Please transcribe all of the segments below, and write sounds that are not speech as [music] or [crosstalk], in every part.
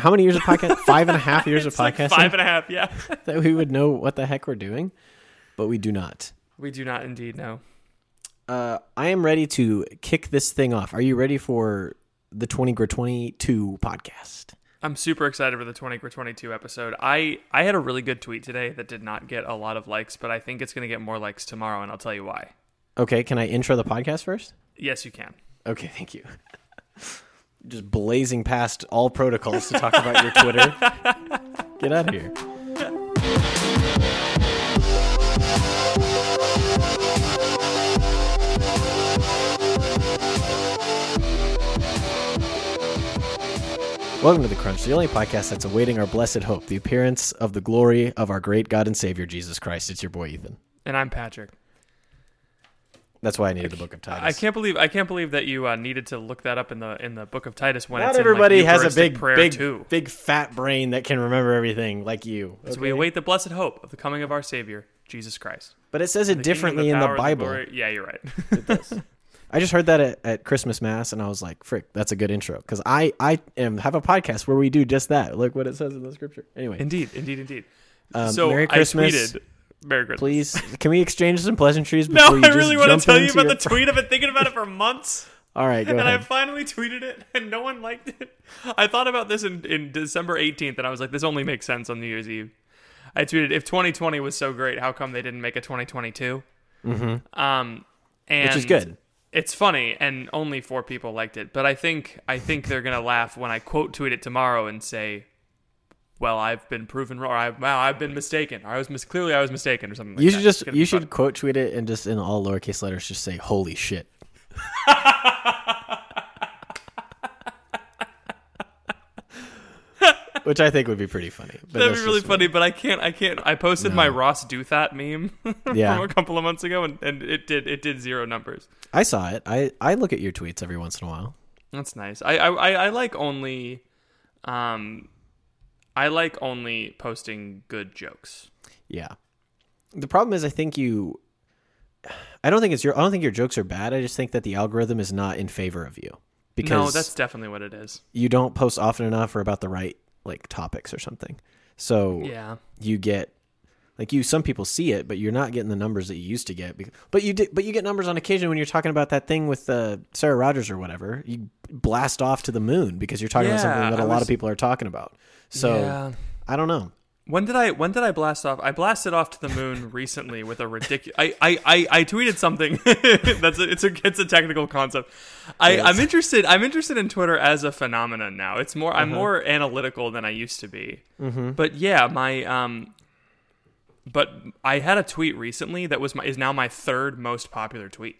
How many years of podcast? [laughs] Five and a half years of like podcasting five and a half. Yeah, [laughs] that we would know what the heck we're doing, but we do not. we do not indeed know. Uh, I am ready to kick this thing off. Are you ready for the 20 Gr 22 podcast? I'm super excited for the 20 for 22 episode. I I had a really good tweet today that did not get a lot of likes, but I think it's going to get more likes tomorrow, and I'll tell you why. Okay, can I intro the podcast first? Yes, you can. Okay, thank you. [laughs] Just blazing past all protocols to talk about your Twitter. [laughs] Get out of here. Welcome to The Crunch, the only podcast that's awaiting our blessed hope, the appearance of the glory of our great God and Savior, Jesus Christ. It's your boy, Ethan. And I'm Patrick. That's why I needed the book of Titus. I can't believe I can't believe that you uh, needed to look that up in the in the book of Titus when Not it's in, everybody like, has a big, big, too. big fat brain that can remember everything like you. So we await the blessed hope of the coming of our Savior, Jesus Christ. But it says it The kingdom, differently in the Bible. glory- Yeah, you're right. [laughs] I just heard that at, at Christmas Mass, and I was like, "Frick, that's a good intro." Because I, I am, have a podcast where we do just that. Look what it says in the scripture. Anyway, indeed, indeed, indeed. um, so Merry I Christmas, tweeted, Merry Christmas. please. Can we exchange some pleasantries? [laughs] No, you I really want to tell you about the tweet. I've been thinking about it for months. [laughs] All right, go and then I finally tweeted it, and no one liked it. I thought about this in, in December 18th, and I was like, this only makes sense on New Year's Eve. I tweeted, if 2020 was so great, how come they didn't make a 2022? Mm-hmm. Um, and Which is good. It's funny, and only four people liked it. But I think I think they're gonna laugh when I quote tweet it tomorrow and say, "Well, I've been proven wrong. I, wow, I've been mistaken. I was mis- clearly I was mistaken, or something." Like you that. should just you should fun. quote tweet it and just in all lowercase letters just say "Holy shit." [laughs] Which I think would be pretty funny. But That'd be really just me. funny, but I can't. I can't. I posted my Ross do that meme [laughs] Yeah. from a couple of months ago, and, and it did it did zero numbers. I saw it. I I look at your tweets every once in a while. That's nice. I, I I like only, um, I like only posting good jokes. Yeah. The problem is, I think you. I don't think it's your. I don't think your jokes are bad. I just think that the algorithm is not in favor of you because no, that's definitely what it is. you don't post often enough or about the right like topics or something. So Yeah. you get like you. Some people see it, but you're not getting the numbers that you used to get. bec- But you did. But you get numbers on occasion when you're talking about that thing with uh, Sarah Rogers or whatever. You blast off to the moon because you're talking about something that a I lot of people are talking about. So Yeah. I don't know. When did I when did I blast off? I blasted off to the moon [laughs] recently with a ridiculous. I, I, I, I tweeted something. [laughs] That's a, it's a it's a technical concept. I Yes. I'm interested. I'm interested in Twitter as a phenomenon now. It's more. Uh-huh. I'm more analytical than I used to be. Mm-hmm. But yeah, my um. But I had a tweet recently that was my is now my third most popular tweet.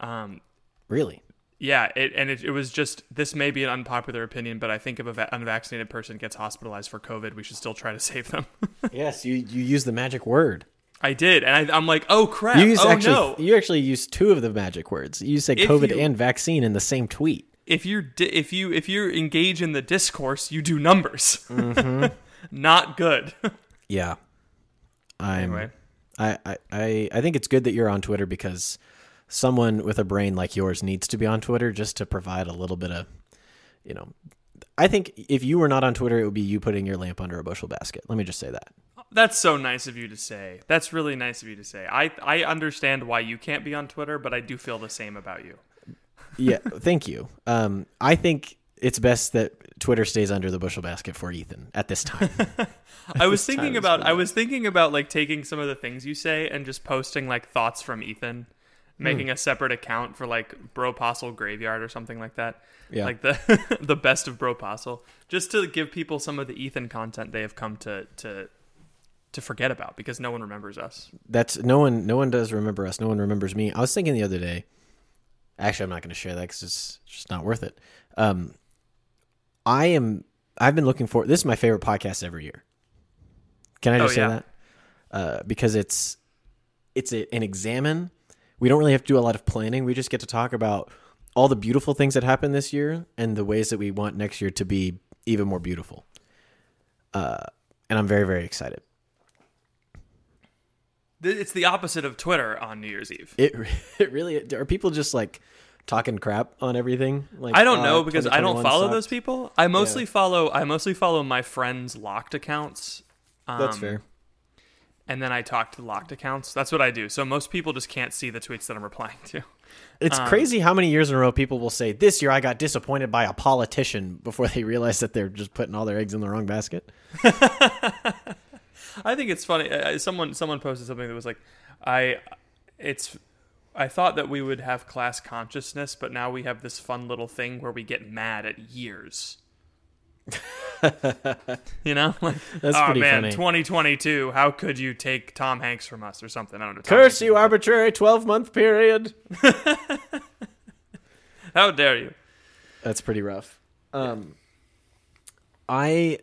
Um, Really. Yeah, it, and it, it was just this may be an unpopular opinion, but I think if an unvaccinated person gets hospitalized for COVID, we should still try to [laughs] save them. [laughs] yes, you you use the magic word. I did, and I, I'm like, oh crap! You oh actually no! you actually used two of the magic words. You said If COVID you- and vaccine in the same tweet. If you di- if you if you engage in the discourse, you do numbers. Mm-hmm. [laughs] Not good. Yeah. I'm anyway, I, I, I I think it's good that you're on Twitter because someone with a brain like yours needs to be on Twitter just to provide a little bit of you know I think if you were not on Twitter it would be you putting your lamp under a bushel basket. Let me just say that. that's so nice of you to say. That's really nice of you to say. I I understand why you can't be on Twitter, but I do feel the same about you. Yeah, [laughs] thank you. Um I think it's best that Twitter stays under the bushel basket for Ethan at this time. [laughs] I was thinking about. I was thinking about like taking some of the things you say and just posting like thoughts from Ethan, making a separate account for like Bro Postle Graveyard or something like that. Yeah. Like the [laughs] the best of Bro Postle, just to give people some of the Ethan content they have come to to to forget about because no one remembers us. That's no one. No one does remember us. No one remembers me. I was thinking the other day. Actually, I'm not going to share that because it's just not worth it. Um, I am I've been looking for this is my favorite podcast every year. Can I just Oh, say that? Uh, because it's it's a, an examine. We don't really have to do a lot of planning. We just get to talk about all the beautiful things that happened this year and the ways that we want next year to be even more beautiful. Uh, and I'm very very excited. It's the opposite of Twitter on New Year's Eve. It [laughs] it really are people just like talking crap on everything. Like I don't uh, know because I don't follow sucked. those people. I mostly follow I mostly follow my friends' locked accounts. Um, That's fair. And then I talk to the locked accounts. That's what I do. So most people just can't see the tweets that I'm replying to. It's um, crazy how many years in a row people will say, "This year I got disappointed by a politician," before they realize that they're just putting all their eggs in the wrong basket. [laughs] I think it's funny. Someone someone posted something that was like, I, it's, I thought that we would have class consciousness, but now we have this fun little thing where we get mad at years. [laughs] [laughs] you know, like, That's oh pretty man, funny. 2022. How could you take Tom Hanks from us or something? I don't know. Tom Curse Hanks you, arbitrary twelve month period. [laughs] How dare you? That's pretty rough. Um, I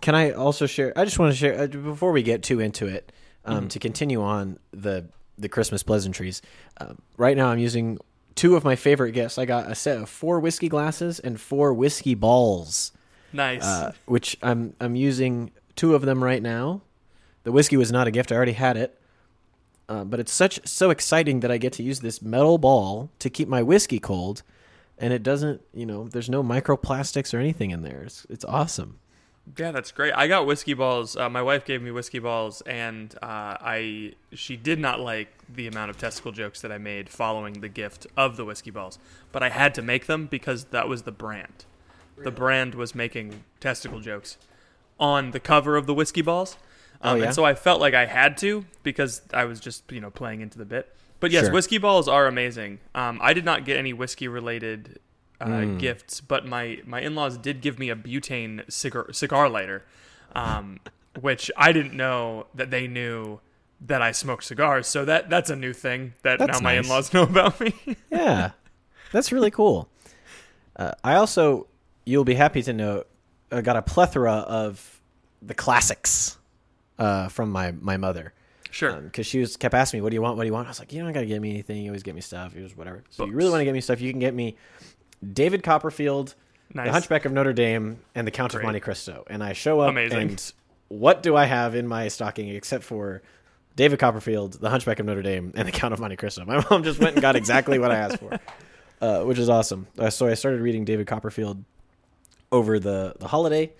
can I also share. I just want to share uh, before we get too into it. Um, To continue on the the Christmas pleasantries. Um, right now, I'm using two of my favorite gifts. I got a set of four whiskey glasses and four whiskey balls. Nice. uh, which I'm I'm using two of them right now. The whiskey was not a gift; I already had it. Uh, but it's such so exciting that I get to use this metal ball to keep my whiskey cold, and it doesn't. You know, there's no microplastics or anything in there. It's it's awesome. Yeah, that's great. I got whiskey balls. Uh, my wife gave me whiskey balls, and uh, I she did not like the amount of testicle jokes that I made following the gift of the whiskey balls. But I had to make them because that was the brand. The brand was making testicle jokes on the cover of the whiskey balls, um, Oh, yeah? and so I felt like I had to because I was just you know playing into the bit. But yes, Sure. whiskey balls are amazing. Um, I did not get any whiskey related uh, Hmm. gifts, but my my in laws did give me a butane cigar cigar lighter, um, [laughs] which I didn't know that they knew that I smoked cigars. So that that's a new thing that That's now my nice. in laws [laughs] know about me. Yeah, that's really cool. Uh, I also, you'll be happy to know, I got a plethora of the classics uh, from my my mother. sure. because she was kept asking me, "What do you want? What do you want?" I was like, "You don't gotta get me anything. You always get me stuff. You just whatever." So you really want to get me stuff? You can get me David Copperfield, nice. The Hunchback of Notre Dame, and The Count Great. of Monte Cristo. And I show up, Amazing. and what do I have in my stocking except for David Copperfield, The Hunchback of Notre Dame, and The Count of Monte Cristo? [laughs] My mom just went and got exactly what I asked for, uh, which is awesome. Uh, so I started reading David Copperfield over the the holiday,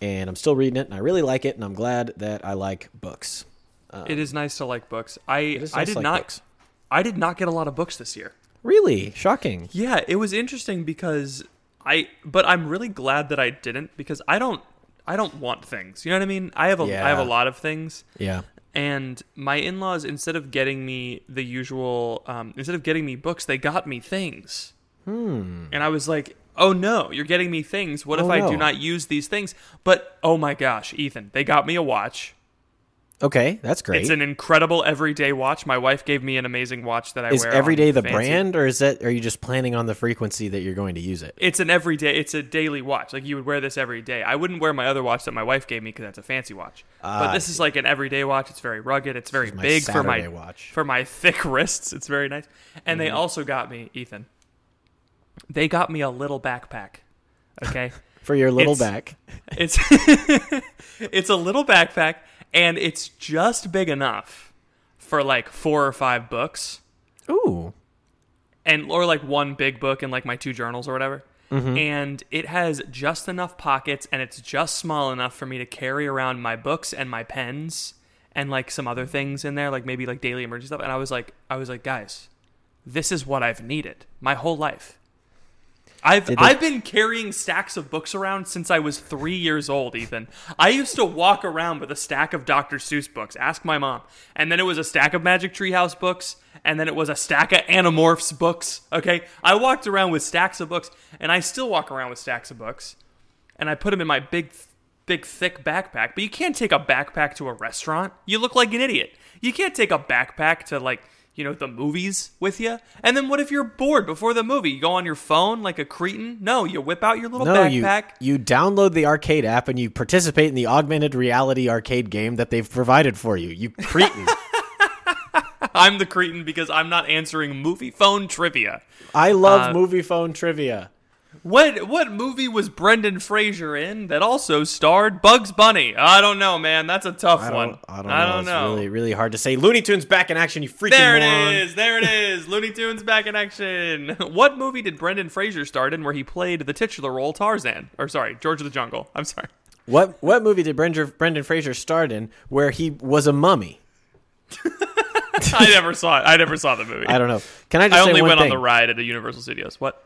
and I'm still reading it, and I really like it, and I'm glad that I like books. Uh, it is nice to like books. I is I did like not books. I did not get a lot of books this year. Really shocking. Yeah, it was interesting because I but I'm really glad that I didn't because I don't I don't want things. You know what I mean? I have a I have a lot of things Yeah. and my in-laws instead of getting me the usual um, instead of getting me books they got me things Hmm. and i was like oh no you're getting me things what if Oh, i no. do not use these things but oh my gosh ethan they got me a watch Okay, that's great. it's an incredible everyday watch my wife gave me an amazing watch that i is wear every on day the fancy- brand, or is that? Are you just planning on the frequency that you're going to use it? it's an everyday it's a daily watch like you would wear this every day i wouldn't wear my other watch that my wife gave me because that's a fancy watch Ah, but this is like an everyday watch it's very rugged it's very is big for my watch. for my [laughs] thick wrists it's very nice and Mm-hmm. they also got me ethan they got me a little backpack okay [laughs] For your little It's- back. [laughs] it's [laughs] it's a little backpack and it's just big enough for like four or five books Ooh. and or like one big book and like my two journals or whatever. Mm-hmm. And it has just enough pockets and it's just small enough for me to carry around my books and my pens and like some other things in there, like maybe like daily emergency stuff. And I was like I was like, guys, this is what I've needed my whole life. I've they- I've been carrying stacks of books around since I was three years old, Ethan. I used to walk around with a stack of Dr. Seuss books. Ask my mom. And then it was a stack of Magic Treehouse books, and then it was a stack of Animorphs books. Okay, I walked around with stacks of books, and I still walk around with stacks of books, and I put them in my big, big, thick backpack. But you can't take a backpack to a restaurant. You look like an idiot. You can't take a backpack to like you know, the movies with you. And then what if you're bored before the movie? You go on your phone like a cretin? No, you whip out your little No, you backpack. you download the arcade app and you participate in the augmented reality arcade game that they've provided for you. You cretin. [laughs] I'm the cretin because I'm not answering movie phone trivia. I love Uh, movie phone trivia. What what movie was Brendan Fraser in that also starred Bugs Bunny? I don't know, man. That's a tough I one. don't, I don't know. it's know. really really hard to say. Looney Tunes back in action, you freaking There moron. it is. There it is. [laughs] Looney Tunes back in action. [laughs] What movie did Brendan Fraser star in where he played the titular role Tarzan? Or sorry, George of the Jungle. I'm sorry. What what movie did Brendan Brendan Fraser star in where he was a mummy? [laughs] I never saw it. I never saw the movie. I don't know. Can I just I only went thing? on the ride at a Universal Studios. What?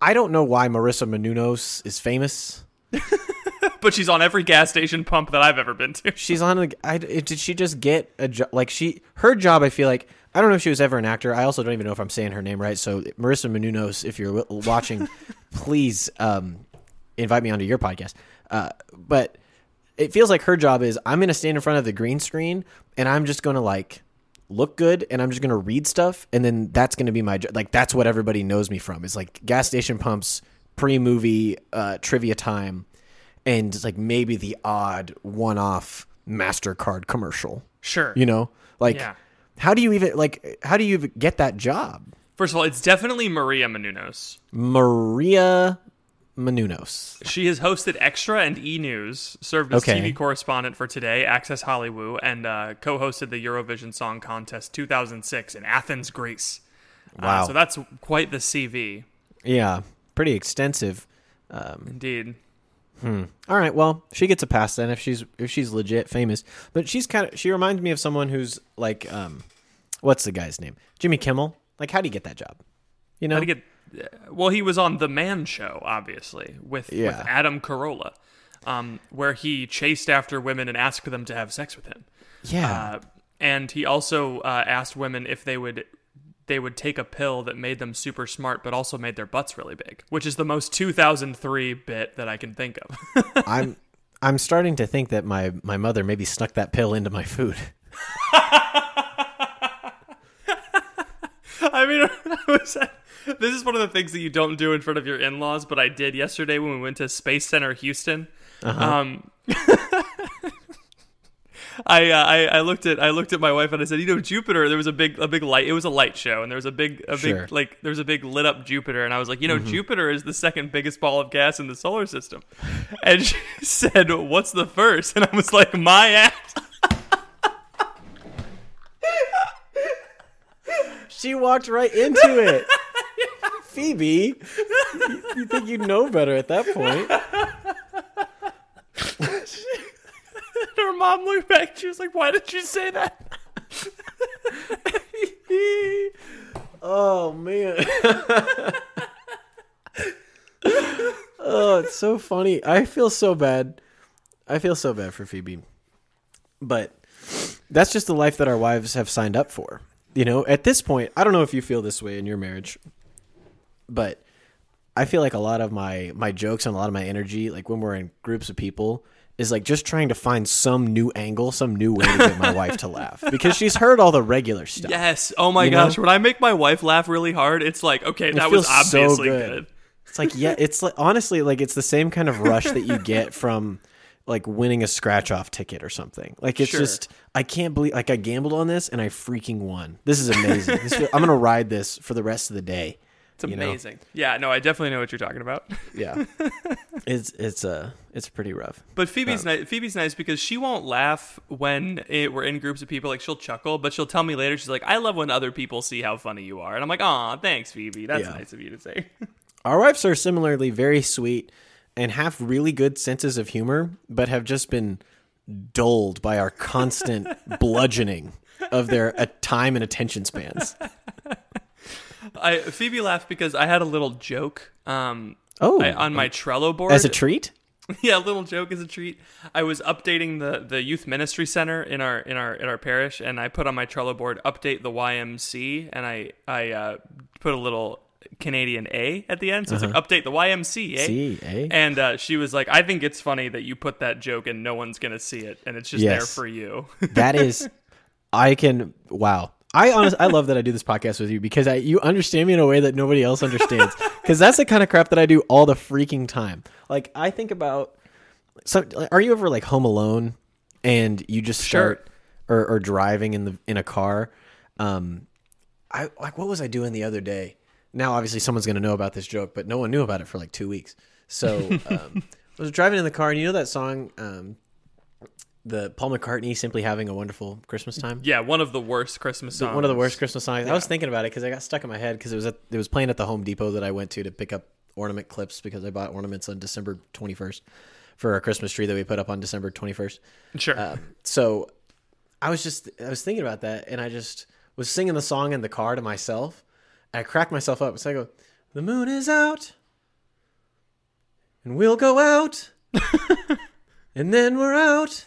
I don't know why Marissa Menounos is famous. [laughs] But she's on every gas station pump that I've ever been to. [laughs] She's on. A, I, did she just get a job? Like she, her job. I feel like I don't know if she was ever an actor. I also don't even know if I'm saying her name right. So Marissa Menounos, if you're watching, [laughs] please um, invite me onto your podcast. Uh, but it feels like her job is I'm going to stand in front of the green screen and I'm just going to like look good and I'm just going to read stuff and then that's going to be my. Like that's what everybody knows me from is like gas station pumps, pre-movie uh, trivia time, and it's like maybe the odd one-off Mastercard commercial. Sure. You know, like Yeah. how do you even like how do you get that job? First of all, it's definitely Maria Menounos. Maria Menounos. She has hosted Extra and E News, served as Okay. TV correspondent for Today, Access Hollywood, and uh, co-hosted the Eurovision Song Contest 2006 in Athens, Greece. Uh, Wow. so that's quite the CV, Yeah, pretty extensive. indeed. All right, well, she gets a pass then if she's if she's legit famous. But she's kind of she reminds me of someone who's like um what's the guy's name? Jimmy Kimmel. Like how do you get that job? You know? How to get? Well, he was on the Man Show, obviously, with Yeah. with Adam Carolla, um, where he chased after women and asked them to have sex with him. yeah. Uh, and he also uh, asked women if they would they would take a pill that made them super smart, but also made their butts really big, which is the most 2003 bit that I can think of. [laughs] I'm I'm starting to think that my my mother maybe snuck that pill into my food. [laughs] I mean, [laughs] I was, [laughs] this is one of the things that you don't do in front of your in-laws, but I did yesterday when we went to Space Center Houston. Um, [laughs] I, uh, I I looked at I looked at my wife and I said, you know, Jupiter. There was a big a big light. It was a light show, and there was a big a Sure. big like there was a big lit up Jupiter, and I was like, you know, Jupiter is the second biggest ball of gas in the solar system. And she [laughs] said, what's the first? And I was like, my ass. She walked right into it. Phoebe, you, you think you know better at that point? [laughs] Her mom looked back. She was like, why did you say that? [laughs] Oh man. [laughs] oh, it's so funny. I feel so bad. I feel so bad for Phoebe. But that's just the life that our wives have signed up for. You know, at this point, I don't know if you feel this way in your marriage, but I feel like a lot of my my jokes and a lot of my energy, like when we're in groups of people, is like just trying to find some new angle, some new way to get my wife to laugh [laughs] because she's heard all the regular stuff. Yes. Oh my You know? gosh. When I make my wife laugh really hard, it's like, okay, that was feels so obviously good. good. It's like yeah, [laughs] it's like honestly like it's the same kind of rush that you get from like winning a scratch off ticket or something. Like it's Sure. just I can't believe like I gambled on this and I freaking won. This is amazing. this I'm gonna ride this for the rest of the day. It's you know? amazing. Yeah, no, I definitely know what you're talking about. Yeah, [laughs] it's it's uh it's pretty rough. But Phoebe's nice. Phoebe's nice because she won't laugh when it, we're in groups of people. Like she'll chuckle, but she'll tell me later. She's like, "I love when other people see how funny you are," and I'm like, "Aw, thanks, Phoebe. That's Yeah. nice of you to say." [laughs] Our wives are similarly very sweet and have really good senses of humor, but have just been dulled by our constant [laughs] bludgeoning of their uh, time and attention spans. I Phoebe laughed because I had a little joke. Um, Oh, I, on my Trello board as a treat. [laughs] yeah, a little joke as a treat. I was updating the the youth ministry center in our in our in our parish, and I put on my Trello board update the YMC, and I I uh, put a little Canadian A at the end, so it's like update the YMC. Eh? See, eh? And uh, she was like, "I think it's funny that you put that joke and no one's gonna see it, and it's just there for you." That is, [laughs] I can. Wow, I honestly, I love that I do this podcast with you because I, you understand me in a way that nobody else understands. [laughs] Because that's the kind of crap that I do all the freaking time. Like I think about, so are you ever like home alone and you just Sure. start or, or driving in the in a car? Um, I like what was I doing the other day? Now obviously someone's gonna know about this joke, but no one knew about it for like two weeks. So [laughs] um, I was driving in the car, and you know that song, um, the Paul McCartney, "Simply Having a Wonderful Christmas Time." Yeah, one of the worst Christmas songs. One of the worst Christmas songs. I was thinking about it because I got stuck in my head because it was at, it was playing at the Home Depot that I went to to pick up ornament clips because I bought ornaments on December twenty first for our Christmas tree that we put up on December twenty first. Sure. Um, so I was just I was thinking about that, and I just was singing the song in the car to myself. I cracked myself up. So I go, "The moon is out, and we'll go out, [laughs] and then we're out,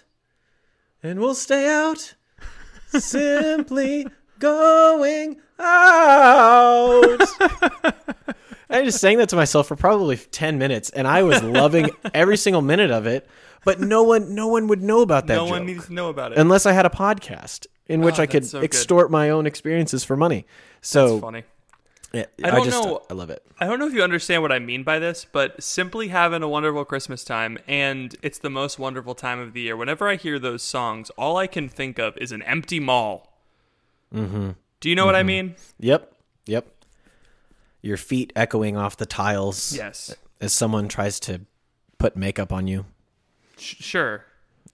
and we'll stay out, simply going out." [laughs] I just sang that to myself for probably 10 minutes and I was loving every single minute of it, but no one no one would know about that no joke one needs to know about it. unless I had a podcast in which Oh, I could that's so good. extort my own experiences for money. So It's funny. Yeah, I don't just, know- I love it. I don't know if you understand what I mean by this, but simply having a wonderful Christmas time, and it's the most wonderful time of the year. Whenever I hear those songs, all I can think of is an empty mall. Mm-hmm. Do you know what I mean? Yep. Yep. Your feet echoing off the tiles Yes. as someone tries to put makeup on you. Sh- sure.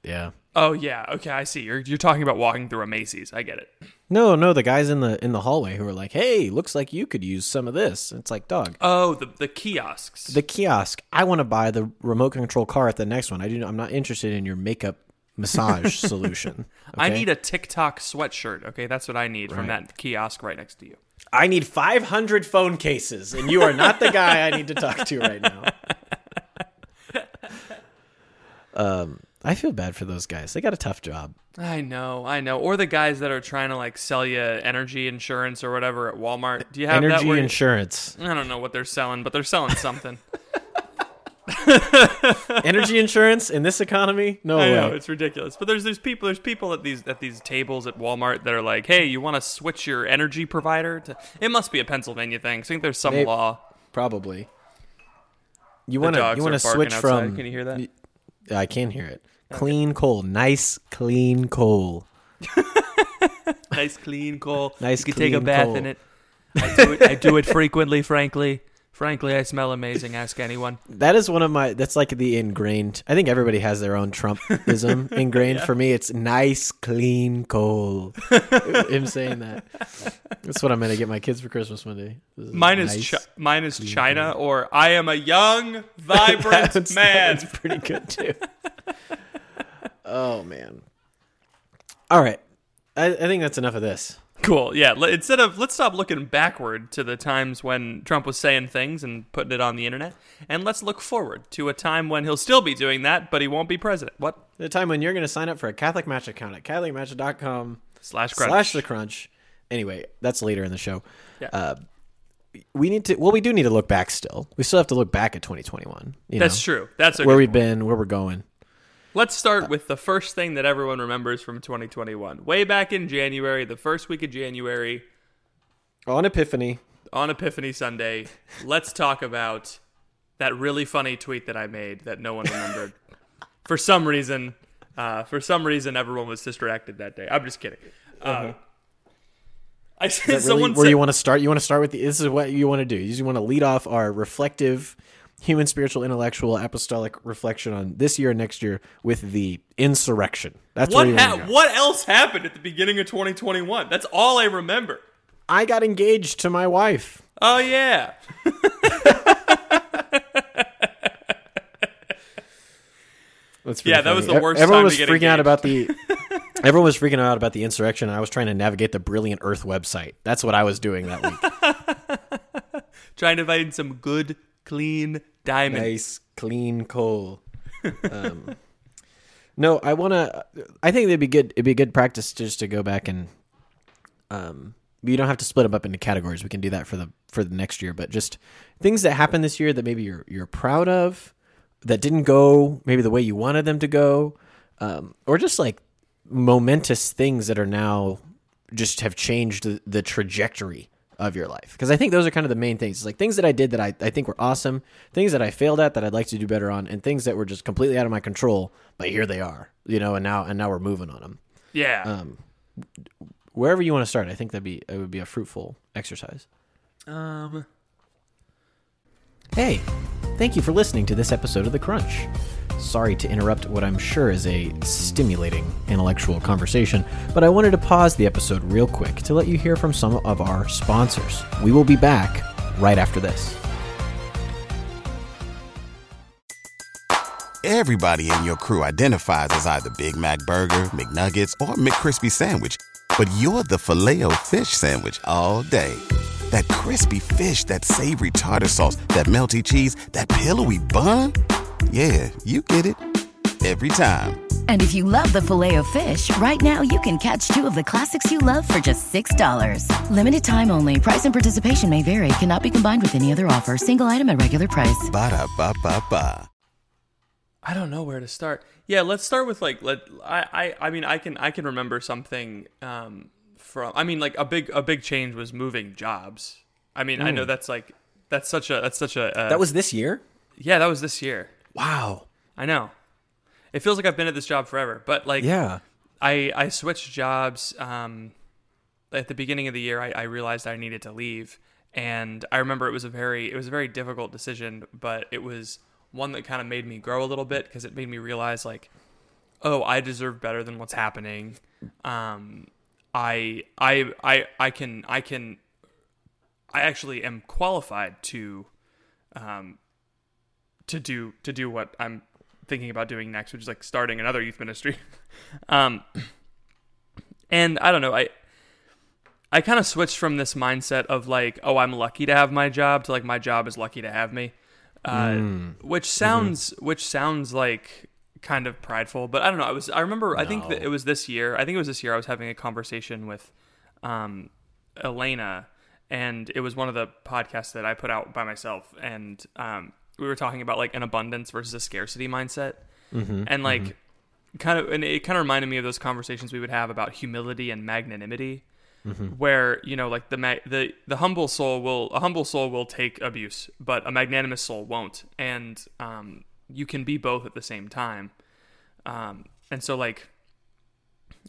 Yeah. Oh yeah. Okay, I see. You're you're talking about walking through a Macy's. I get it. No, no, the guys in the in the hallway who are like, "Hey, looks like you could use some of this." It's like, "Dog, Oh, the the kiosks. the kiosk. I want to buy the remote control car at the next one. I do. I'm not interested in your makeup massage [laughs] solution. I need a TikTok sweatshirt. Okay, that's what I need from that kiosk right next to you. I need 500 phone cases, and you are not the guy I need to talk to right now. [laughs] Um, I feel bad for those guys. They got a tough job. I know, I know. Or the guys that are trying to like sell you energy insurance or whatever at Walmart. Do you have that? Energy Where insurance. I don't know what they're selling, but they're selling something. [laughs] Energy insurance in this economy? No I way. know it's ridiculous, but there's there's people there's people at these at these tables at Walmart that are like, hey, you want to switch your energy provider? to It must be a Pennsylvania thing. I think there's some Maybe- law. Probably. You want to you want to switch outside. from Can you hear that? I can't hear it. Clean coal, nice clean coal. [laughs] Nice clean coal. Nice, You can take a clean bath coal. in it. I do it. I do it frequently. Frankly, frankly, I smell amazing. Ask anyone. [laughs] That is one of my. That's like the ingrained. I think everybody has their own Trumpism [laughs] ingrained. For me, it's nice, clean coal. [laughs] Him saying that. That's what I'm gonna get my kids for Christmas one day. This Mine is chi- mine is China, or I am a young, vibrant man. That's pretty good too. oh man. All right. I, I think that's enough of this. Cool. Yeah. Instead of let's stop looking backward to the times when Trump was saying things and putting it on the internet, and let's look forward to a time when he'll still be doing that, but he won't be president. What? The time when you're going to sign up for a Catholic Match account at CatholicMatch.com Slash crunch. slash the crunch. Anyway, that's later in the show. Yeah. Uh, we need to. Well, we do need to look back. Still, we still have to look back at 2021. You That's know, true. That's a where we've point. been, where we're going. Let's start with the first thing that everyone remembers from 2021. Way back in January, the first week of January, On Epiphany, on Epiphany Sunday, let's talk about that really funny tweet that I made that no one remembered. [laughs] for some reason, uh, for some reason, everyone was distracted that day. I'm just kidding. Uh, [laughs] I said that someone really where said, you want to start? You want to start with the, this is what you want to do. You just want to lead off our reflective, human, spiritual, intellectual, apostolic reflection on this year and next year with the insurrection. That's what ha- what else happened at the beginning of 2021? That's all I remember. I got engaged to my wife. Oh yeah. [laughs] That's Yeah, that was the worst Everyone time to was get freaking out about the. [laughs] everyone was freaking out about the insurrection. I was trying to navigate the Brilliant Earth website. That's what I was doing that week. [laughs] Trying to find some good, clean diamond. nice, clean coal. Um, [laughs] no, I want to. I think it'd be good. It'd be good practice just to go back and. Um, you don't have to split them up into categories. We can do that for the for the next year. But just things that happened this year that maybe you're you're proud of, that didn't go maybe the way you wanted them to go, um, or just like momentous things that are now just have changed the, the trajectory of your life? Because I think those are kind of the main things. It's like things that I did that I, I think were awesome, things that I failed at that I'd like to do better on, and things that were just completely out of my control, but here they are, you know, and now and now we're moving on them. Yeah. Um, wherever you want to start, I think that'd be it would be a fruitful exercise. um Hey, thank you for listening to this episode of The Crunch. Sorry to interrupt what I'm sure is a stimulating intellectual conversation, but I wanted to pause the episode real quick to let you hear from some of our sponsors. We will be back right after this. Everybody in your crew identifies as either Big Mac Burger, McNuggets, or McCrispy Sandwich. But you're the filet fish Sandwich all day. That crispy fish, that savory tartar sauce, that melty cheese, that pillowy bun. Yeah, you get it. Every time. And if you love the Filet-O-Fish, right now you can catch two of the classics you love for just $6. Limited time only. Price and participation may vary. Cannot be combined with any other offer. Single item at regular price. Ba-da-ba-ba-ba. I don't know where to start. Yeah, let's start with like let I I, I mean I can I can remember something um from I mean like a big a big change was moving jobs. I mean I know that's like that's such a that's such a uh, That was this year? yeah that was this year. Wow. I know. It feels like I've been at this job forever, but like Yeah. I I switched jobs um at the beginning of the year I, I realized I needed to leave and I remember it was a very it was a very difficult decision, but it was one that kind of made me grow a little bit because it made me realize like oh, I deserve better than what's happening. Um I I I I can I can I actually am qualified to um to do to do what I'm thinking about doing next, which is like starting another youth ministry. [laughs] um, and I don't know, I I kind of switched from this mindset of like, oh, I'm lucky to have my job to like my job is lucky to have me, uh, which sounds which sounds like kind of prideful, but I don't know. I was I remember I think that it was this year. I think it was this year. I was having a conversation with um, Elena, and it was one of the podcasts that I put out by myself, and um, we were talking about like an abundance versus a scarcity mindset, and like kind of, and it kind of reminded me of those conversations we would have about humility and magnanimity, where you know like the ma- the the humble soul will a humble soul will take abuse, but a magnanimous soul won't, and um, you can be both at the same time, um, and so like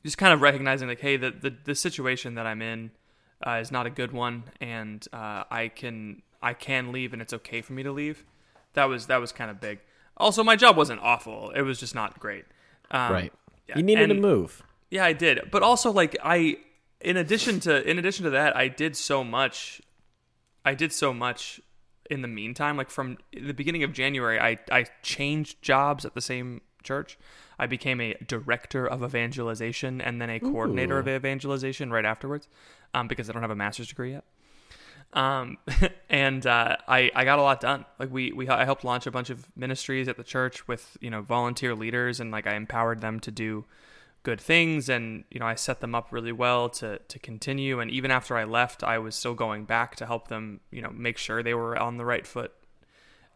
just kind of recognizing like hey the the, the situation that i'm in uh, is not a good one and uh, i can i can leave and it's okay for me to leave. That was that was kind of big. Also my job wasn't awful. It was just not great. Um, Right. yeah, You needed to move. yeah i did. But also like i in addition to in addition to that i did so much i did so much in the meantime like from the beginning of january i i changed jobs at the same church i became a director of evangelization and then a coordinator Ooh. of evangelization right afterwards um, because i don't have a master's degree yet um, [laughs] and uh, I I got a lot done. Like we we I helped launch a bunch of ministries at the church with you know volunteer leaders, and like I empowered them to do good things, and you know I set them up really well to to continue. And even after I left, I was still going back to help them, you know, make sure they were on the right foot,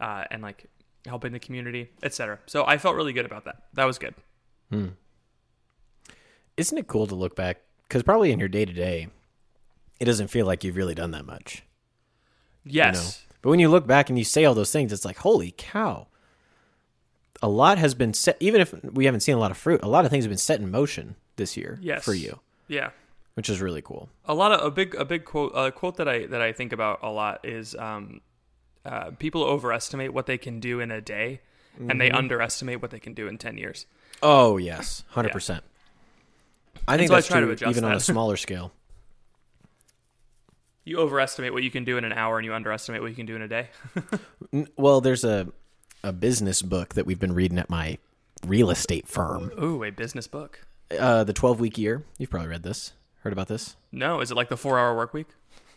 uh, and like helping the community, etc. So I felt really good about that. That was good. hmm. Isn't it cool to look back? Because probably in your day to day, it doesn't feel like you've really done that much. you know? Yes. But when you look back and you say all those things, it's like, holy cow. A lot has been set, even if we haven't seen a lot of fruit, a lot of things have been set in motion this year Yes. for you, Yeah. which is really cool. a lot of a big a big quote a quote that I that I think about a lot is um, uh, people overestimate what they can do in a day, and they underestimate what they can do in ten years. Oh, yes, 100%. I think so I that's to true even on a [laughs] smaller scale. You overestimate what you can do in an hour, and you underestimate what you can do in a day. [laughs] Well, there's a, a business book that we've been reading at my real estate firm, Ooh, a business book. uh, The 12 Week Year. You've probably read this, heard about this. No, is it like the four-hour work week?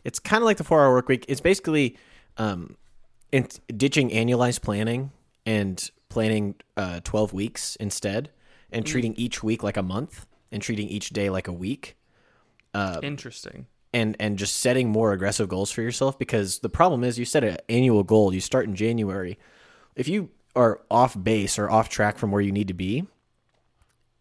It's kind of like the four hour work week. It's basically um, in, ditching annualized planning and planning uh, 12 weeks instead and treating each week like a month and treating each day like a week Interesting. and and just setting more aggressive goals for yourself because the problem is you set an annual goal you start in January if you are off base or off track from where you need to be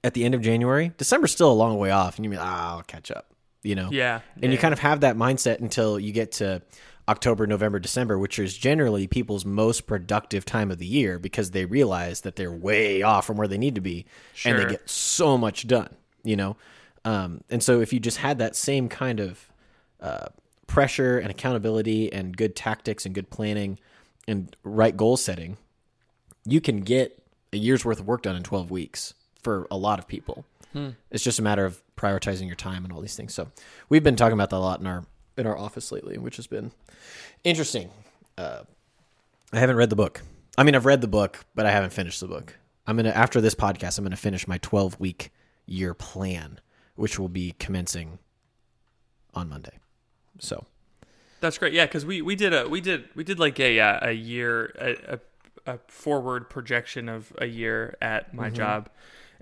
at the end of January December's still a long way off and you mean ah I'll catch up you know? Yeah, And you kind of have that mindset until you get to October, November, December, which is generally people's most productive time of the year because they realize that they're way off from where they need to be and they get so much done, you know? Um, and so if you just had that same kind of uh, pressure and accountability and good tactics and good planning and right goal setting, you can get a year's worth of work done in 12 weeks for a lot of people. It's just a matter of prioritizing your time and all these things. So we've been talking about that a lot in our in our office lately, which has been interesting. Uh, I haven't read the book. I mean, I've read the book, but I haven't finished the book. I'm gonna after this podcast, I'm gonna finish my 12 week year plan, which will be commencing on Monday. So That's great. Yeah, because we, we did a we did we did like a uh, a year a, a, a forward projection of a year at my Mm-hmm. job,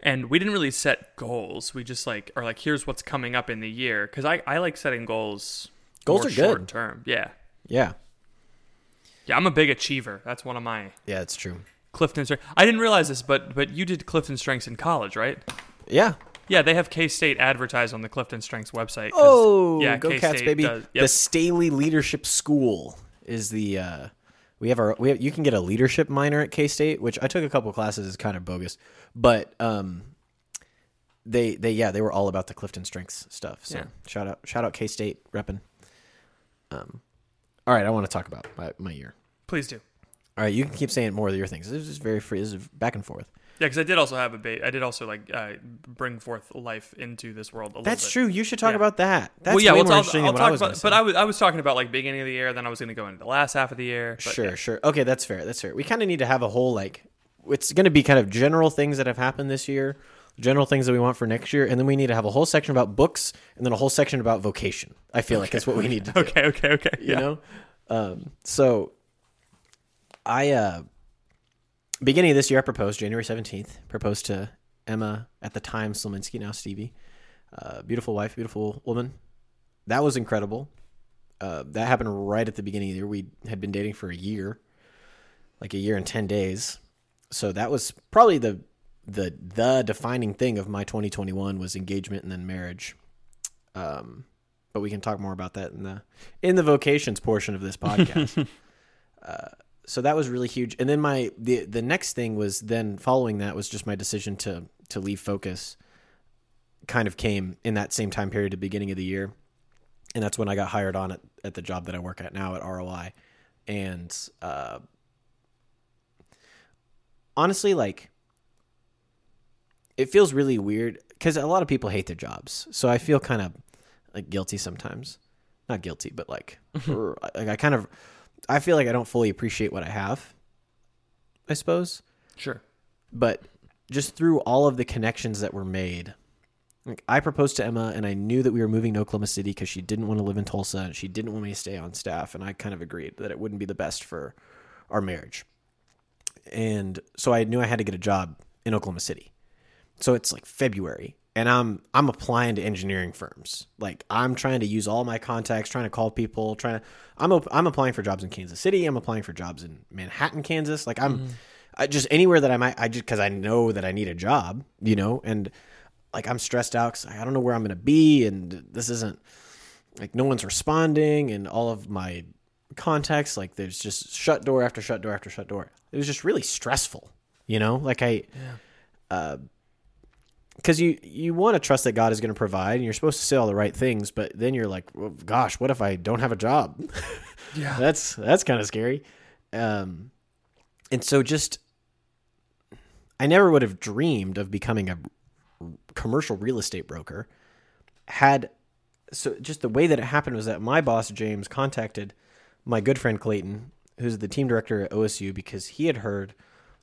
and we didn't really set goals. We just like are like here's what's coming up in the year because I I like setting goals. Goals are good. Short term. Yeah. yeah, Yeah, I'm a big achiever. That's one of my yeah, it's true. Clifton strengths. I didn't realize this, but but you did Clifton Strengths in college, right? Yeah. Yeah, they have K State advertised on the Clifton Strengths website. Oh, yeah, go K-State Cats, baby! does- The. Staley Leadership School is the. Uh, we have our. We have, you can get a leadership minor at K State, which I took a couple classes. is kind of bogus, but um, they they yeah they were all about the Clifton Strengths stuff. So Yeah. shout out shout out K State repping. Um, all right, I want to talk about my, my year. Please do. All right, you can keep saying more of your things. This is very free. This is back and forth. Yeah, because I did also have a ba- I did also like uh, bring forth life into this world. A little That's true. You should talk Yeah. about that. That's well, yeah, well, more I'll, interesting I'll what talk about. But. I was I was talking about like beginning of the year. Then I was going to go into the last half of the year. but Sure, yeah. sure. Okay, that's fair. That's fair. We kind of need to have a whole like it's going to be kind of general things that have happened this year, general things that we want for next year, and then we need to have a whole section about books and then a whole section about vocation. I feel like that's what we need to [laughs] do. Okay, okay, okay. You yeah. know? Um, so I uh beginning of this year I proposed January 17th, proposed to Emma at the time Slominski, now Stevie. Uh, beautiful wife, beautiful woman. That was incredible. Uh, that happened right at the beginning of the year. We had been dating for a year, like a year and 10 days. So that was probably the the the defining thing of my 2021 was engagement and then marriage. Um, but we can talk more about that in the in the vocations portion of this [laughs] podcast. uh, so that was really huge. And then my the the next thing was then following that was just my decision to to leave Focus. Kind of came in that same time period, the beginning of the year, and that's when I got hired on at, at the job that I work at now at ROI. And uh, honestly, like it feels really weird because a lot of people hate their jobs. So I feel kind of like guilty sometimes. Not guilty, but like, [laughs] like I kind of, I feel like I don't fully appreciate what I have. I suppose, Sure. but just through all of the connections that were made, like I proposed to Emma, and I knew that we were moving to Oklahoma City because she didn't want to live in Tulsa, and she didn't want me to stay on staff, and I kind of agreed that it wouldn't be the best for our marriage. And so I knew I had to get a job in Oklahoma City. So it's like February and I'm I'm applying to engineering firms. Like I'm trying to use all my contacts, trying to call people, trying to I'm op- I'm applying for jobs in Kansas City, I'm applying for jobs in Manhattan, Kansas. Like I'm I just anywhere that I might I just cuz I know that I need a job, you know, and like I'm stressed out cuz I don't know where I'm going to be and this isn't like no one's responding and all of my contacts like there's just shut door after shut door after shut door. It was just really stressful, you know? Like I uh, because you you want to trust that God is going to provide, and you're supposed to say all the right things, but then you're like, well, gosh, what if I don't have a job? [laughs] Yeah. that's that's kind of scary. Um, and so just, I never would have dreamed of becoming a commercial real estate broker. Had so just the way that it happened was that my boss James contacted my good friend Clayton, who's the team director at OSU, because he had heard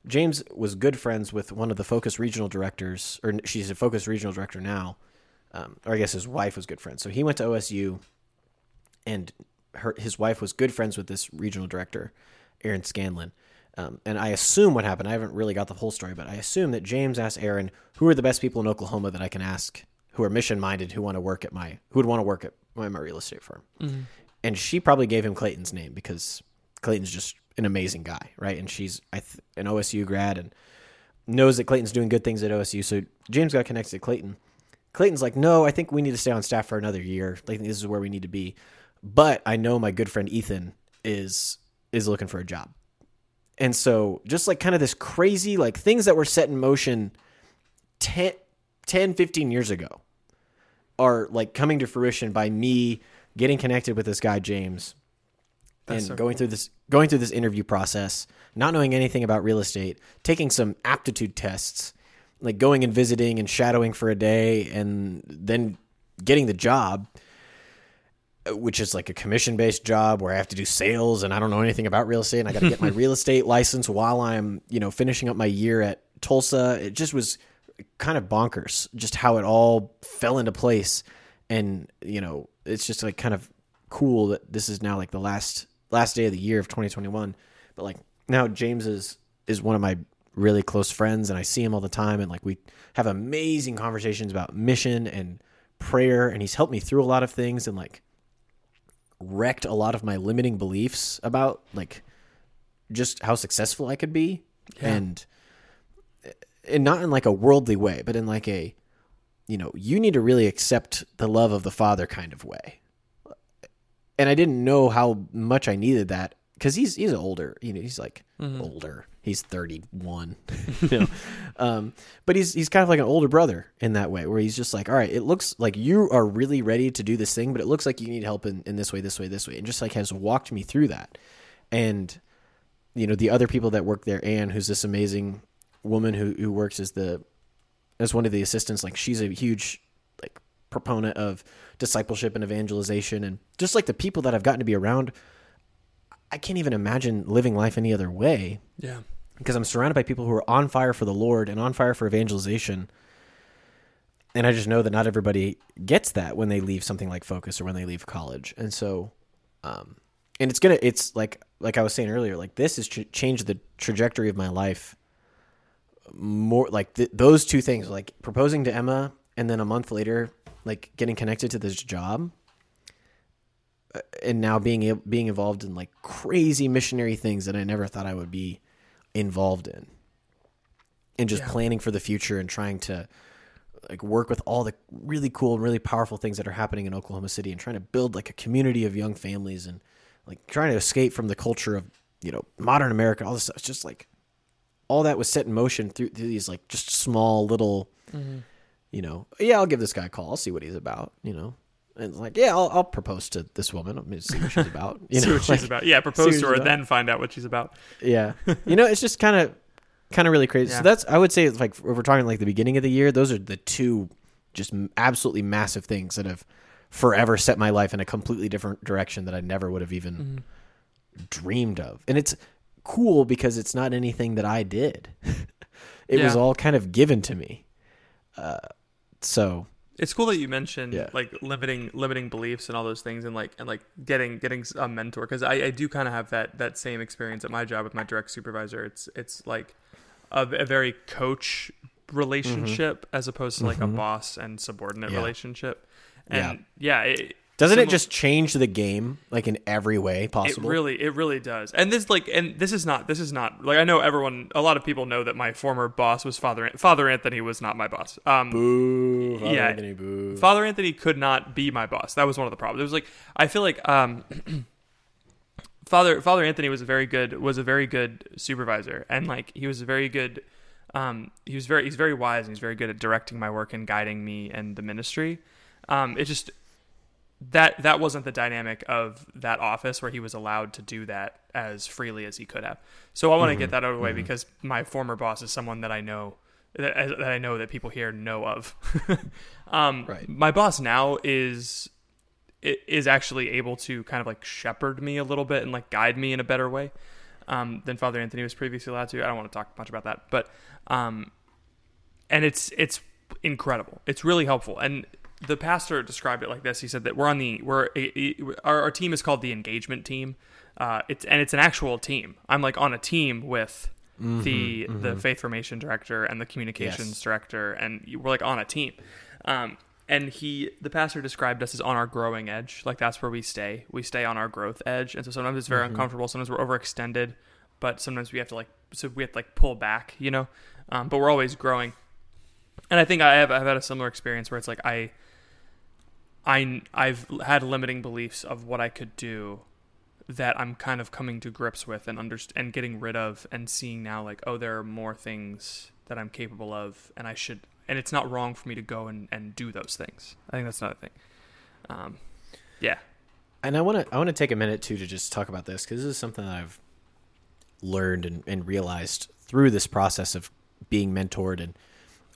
James was good friends with one of the Focus regional directors, or she's a Focus regional director now, um, or I guess his wife was good friends. So he went to OSU, and her his wife was good friends with this regional director, Erin Scanlon. Um, and I assume what happened. I haven't really got the whole story, but I assume that James asked Erin, "Who are the best people in Oklahoma that I can ask who are mission minded, who want to work at my who would want to work at my, my real estate firm?" And she probably gave him Clayton's name because Clayton's just an amazing guy, right? And she's I th- an OSU grad and knows that Clayton's doing good things at OSU. So James got connected to Clayton, Clayton's like, no, I think we need to stay on staff for another year. Like this is where we need to be. But I know my good friend Ethan is is looking for a job. And so just like kind of this crazy like things that were set in motion 10, 10 15 years ago are like coming to fruition by me getting connected with this guy James That's and so going through this going through this interview process, not knowing anything about real estate, taking some aptitude tests, like going and visiting and shadowing for a day and then getting the job uh, which is like a commission based job where I have to do sales and I don't know anything about real estate and I got to get my [laughs] real estate license while I'm, you know, finishing up my year at Tulsa. It just was kind of bonkers just how it all fell into place and, you know, it's just like kind of cool that this is now like the last last day of the year of 2021. But like now James is is one of my really close friends and I see him all the time and like we have amazing conversations about mission and prayer and he's helped me through a lot of things and like wrecked a lot of my limiting beliefs about like just how successful I could be and and not in like a worldly way but in like a you know you need to really accept the love of the father kind of way and I didn't know how much I needed that because he's he's older you know he's like older. He's 31 [laughs] you [laughs] know um but he's he's kind of like an older brother in that way where he's just like all right it looks like you are really ready to do this thing but it looks like you need help in, in this way this way this way and just like has walked me through that. And you know the other people that work there anne who's this amazing woman who who works as the as one of the assistants like she's a huge proponent of discipleship and evangelization and just like the people that I've gotten to be around I can't even imagine living life any other way Yeah. because I'm surrounded by people who are on fire for the Lord and on fire for evangelization. And I just know that not everybody gets that when they leave something like Focus or when they leave college. And so, um, and it's gonna, it's like, like I was saying earlier, like this has ch- changed the trajectory of my life more. Like th- those two things, like proposing to Emma, and then a month later, like getting connected to this job, uh, and now being being involved in like crazy missionary things that I never thought I would be involved in, and just Yeah. planning for the future and trying to like work with all the really cool and really powerful things that are happening in Oklahoma City and trying to build like a community of young families and like trying to escape from the culture of you know modern America. All this stuff. It's just like all that was set in motion through, through these like just small little, you know. Yeah, I'll give this guy a call. I'll see what he's about. You know. And it's like, yeah, I'll, I'll propose to this woman. See what she's about. [laughs] You see know, what she's like- about. Yeah, propose to her, then find out what she's about. Yeah, you know, it's just kind of, kind of really crazy. Yeah. So that's, I would say, it's like if we're talking like the beginning of the year, those are the two just absolutely massive things that have forever set my life in a completely different direction that I never would have even Mm-hmm. dreamed of. And it's cool because it's not anything that I did. [laughs] it was all kind of given to me. Uh, so It's cool that you mentioned Yeah. like limiting limiting beliefs and all those things, and like and like getting getting a mentor because I, I do kind of have that that same experience at my job with my direct supervisor. It's it's like a, a very coach relationship as opposed to like a boss and subordinate Mm-hmm. Yeah. relationship. Yeah. And yeah, it, doesn't it just change the game like in every way It possible? really, it really does. And this, like, and this is not, this is not like I know everyone, a lot of people know that my former boss was Father Father Anthony was not my boss. Um, boo. Father yeah. Anthony, boo. Father Anthony could not be my boss. That was one of the problems. It was like I feel like um, [clears throat] Father Father Anthony was a very good was a very good supervisor, and like he was a very good. Um, he was very he's very wise and he's very good at directing my work and guiding me and the ministry. Um, it just that that wasn't the dynamic of that office where he was allowed to do that as freely as he could have. So I want to get that out of the way because my former boss is someone that I know that, that I know that people here know of. [laughs] um, Right. My boss now is is actually able to kind of like shepherd me a little bit and like guide me in a better way um, than Father Anthony was previously allowed to. I don't want to talk much about that, but um, and it's it's incredible. It's really helpful. And the pastor described it like this. He said that we're on the we're a, a- our, our team is called the engagement team. Uh, it's and it's an actual team. I'm like on a team with the the faith formation director and the communications Yes. director, and we're like on a team. Um, and he, the pastor described us as on our growing edge. Like that's where we stay. We stay on our growth edge, and so sometimes it's very uncomfortable. Sometimes we're overextended, but sometimes we have to like so we have to like pull back, you know. Um, but we're always growing. and I think I have I've had a similar experience where it's like I I I've had limiting beliefs of what I could do that I'm kind of coming to grips with and under and getting rid of and seeing now like oh there are more things that I'm capable of and I should and it's not wrong for me to go and, and do those things. I think that's another thing. Um, yeah. And I want to I want to take a minute too to just talk about this because this is something that I've learned and, and realized through this process of being mentored and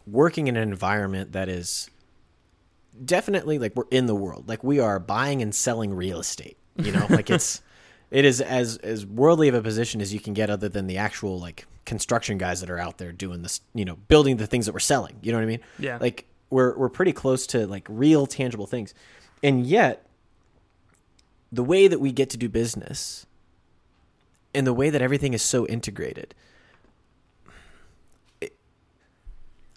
working in an environment that is definitely like we're in the world. Like we are buying and selling real estate you know? Like it's [laughs] it is as as worldly of a position as you can get other than the actual like construction guys that are out there doing this you know building the things that we're selling. You know what i mean? Yeah. like we're we're pretty close to like real tangible things. And yet the way that we get to do business and the way that everything is so integrated it-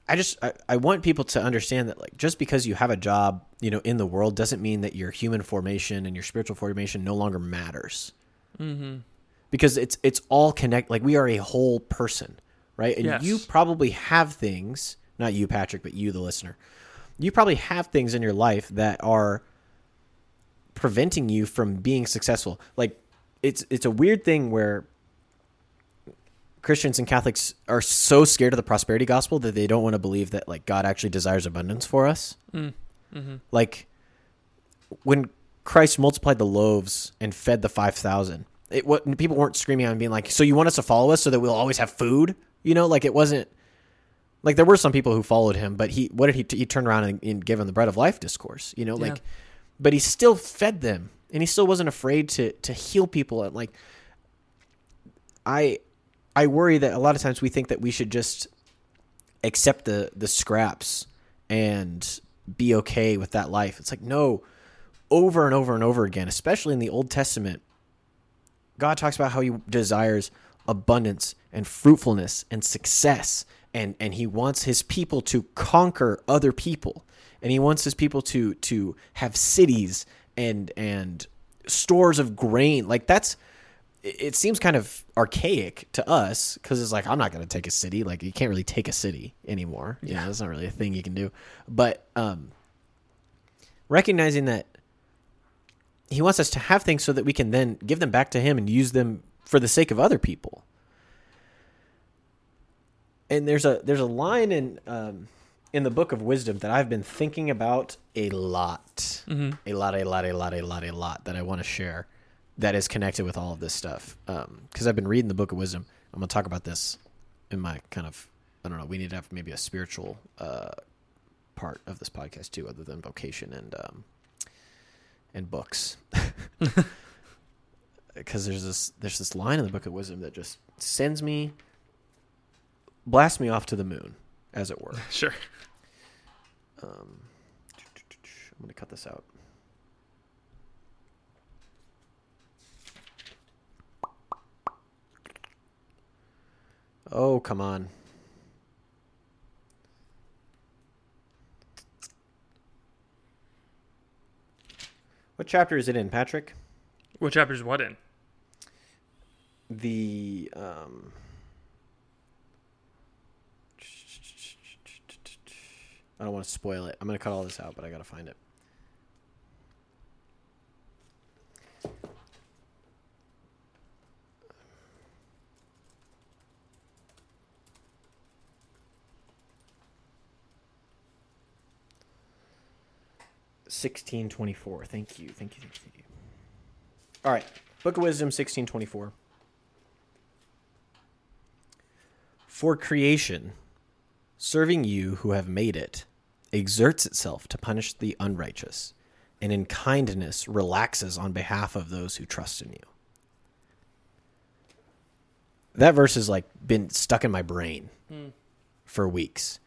i just I, I want people to understand that like just because you have a job you know in the world doesn't mean that your human formation and your spiritual formation no longer matters mm-hmm. because it's it's all connect like we are a whole person right and Yes. you probably have things not you patrick but you the listener you probably have things in your life that are preventing you from being successful. Like it's it's a weird thing where Christians and Catholics are so scared of the prosperity gospel that they don't want to believe that like God actually desires abundance for us. Mm, mm-hmm. Like when Christ multiplied the loaves and fed the 5000, it what people weren't screaming out and being like, "So you want us to follow us so that we'll always have food?" You know, like it wasn't like there were some people who followed him, but he what did he he turned around and, and gave them the bread of life discourse, you know, like Yeah. but he still fed them and he still wasn't afraid to to heal people and like I I worry that a lot of times we think that we should just accept the the scraps and be okay with that life. It's like no, over and over and over again, especially in the Old Testament, God talks about how he desires abundance and fruitfulness and success and and he wants his people to conquer other people and he wants his people to to have cities and and stores of grain like that's it seems kind of archaic to us because it's like I'm not going to take a city. Like you can't really take a city anymore. You know, that's not really a thing you can do. But um, recognizing that he wants us to have things so that we can then give them back to him and use them for the sake of other people. And there's a there's a line in um, in the book of wisdom that I've been thinking about a lot, a lot, a lot, a lot, a lot, a lot that I want to share that is connected with all of this stuff. Because I've been reading the book of wisdom. I'm going to talk about this in my kind of I don't know. We need to have maybe a spiritual uh, part of this podcast too, other than vocation and um, and books. [laughs] [laughs] Because there's this there's this line in the book of wisdom that just sends me, blasts me off to the moon, as it were. [laughs] Sure. Um, [tsk] I'm going to cut this out. Oh, come on. What chapter is it in, Patrick? What chapter is what in? The um I don't want to spoil it. I'm going to cut all this out, but I got to find it. Sixteen twenty four. Thank you. Thank you. Thank you. Thank you. All right. Book of Wisdom, sixteen twenty four. For creation, serving you who have made it, exerts itself to punish the unrighteous, and in kindness relaxes on behalf of those who trust in you. That verse has like been stuck in my brain hmm. for weeks.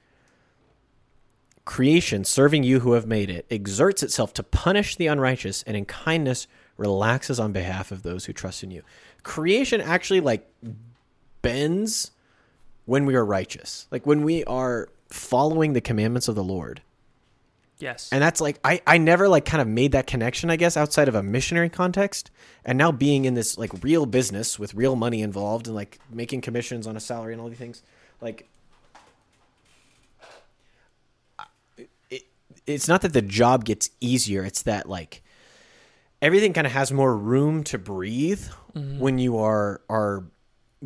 Creation, serving you who have made it, exerts itself to punish the unrighteous, and in kindness relaxes on behalf of those who trust in you. Creation actually like bends when we are righteous, like when we are following the commandments of the Lord. Yes. And that's like I I never like kind of made that connection, I guess, outside of a missionary context. And now being in this like real business with real money involved and like making commissions on a salary and all these things, like it's not that the job gets easier. It's that like everything kind of has more room to breathe mm-hmm. when you are are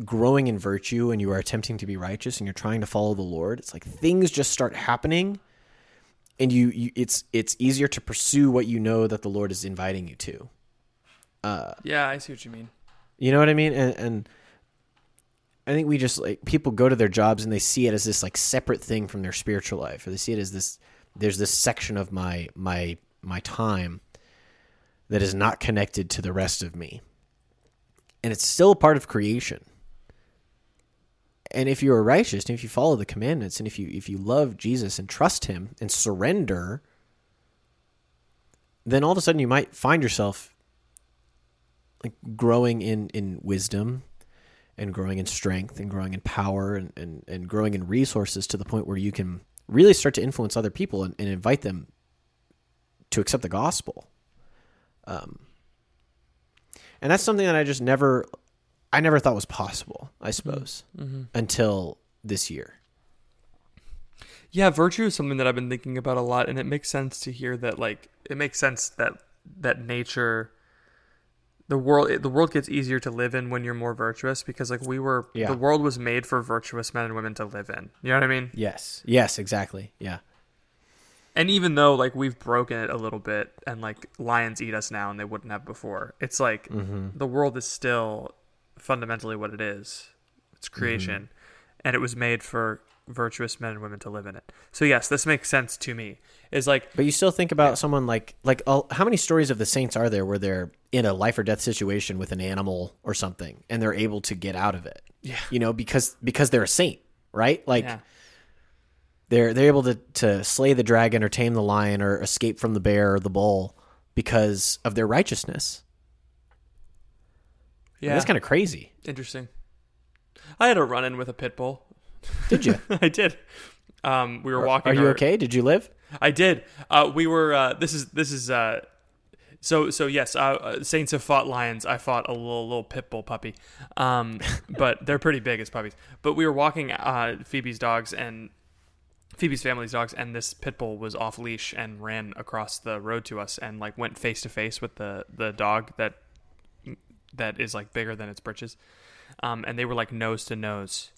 growing in virtue and you are attempting to be righteous and you're trying to follow the Lord. It's like things just start happening and you, you it's it's easier to pursue what you know that the Lord is inviting you to. Uh, yeah, I see what you mean. You know what I mean? And, and I think we just like people go to their jobs and they see it as this like separate thing from their spiritual life, or they see it as this. There's this section of my my my time that is not connected to the rest of me, and it's still a part of creation. And if you are righteous, and if you follow the commandments, and if you if you love Jesus and trust Him and surrender, then all of a sudden you might find yourself like growing in in wisdom and growing in strength and growing in power and, and, and growing in resources to the point where you can really start to influence other people and, and invite them to accept the gospel. Um, and that's something that I just never, I never thought was possible, I suppose, until this year. Yeah, virtue is something that I've been thinking about a lot, and it makes sense to hear that. Like, it makes sense that that nature, the world, the world gets easier to live in when you're more virtuous because, like, we were, Yeah. the world was made for virtuous men and women to live in. You know what I mean? Yes. Yes, exactly. Yeah. And even though like we've broken it a little bit, and like lions eat us now, and they wouldn't have before, it's like mm-hmm. the world is still fundamentally what it is. It's creation, mm-hmm. and it was made for virtuous men and women to live in it. So yes, this makes sense to me. Is like But you still think about someone like like uh, how many stories of the saints are there where they're in a life or death situation with an animal or something and they're able to get out of it? Yeah. You know, because because they're a saint, right? Like yeah. they're they're able to to slay the dragon or tame the lion or escape from the bear or the bull because of their righteousness. Yeah, That's kind of crazy. interesting. I had a run in with a pit bull. Did you? [laughs] I did. Um, we were walking. Are you our- okay? Did you live? I did. Uh, we were. Uh, this is this is. Uh, so so yes. Uh, uh, Saints have fought lions. I fought a little little pit bull puppy, um, [laughs] but they're pretty big as puppies. But we were walking uh, Phoebe's dogs and Phoebe's family's dogs, and this pit bull was off leash and ran across the road to us and like went face to face with the the dog that that is like bigger than its britches, um, and they were like nose to nose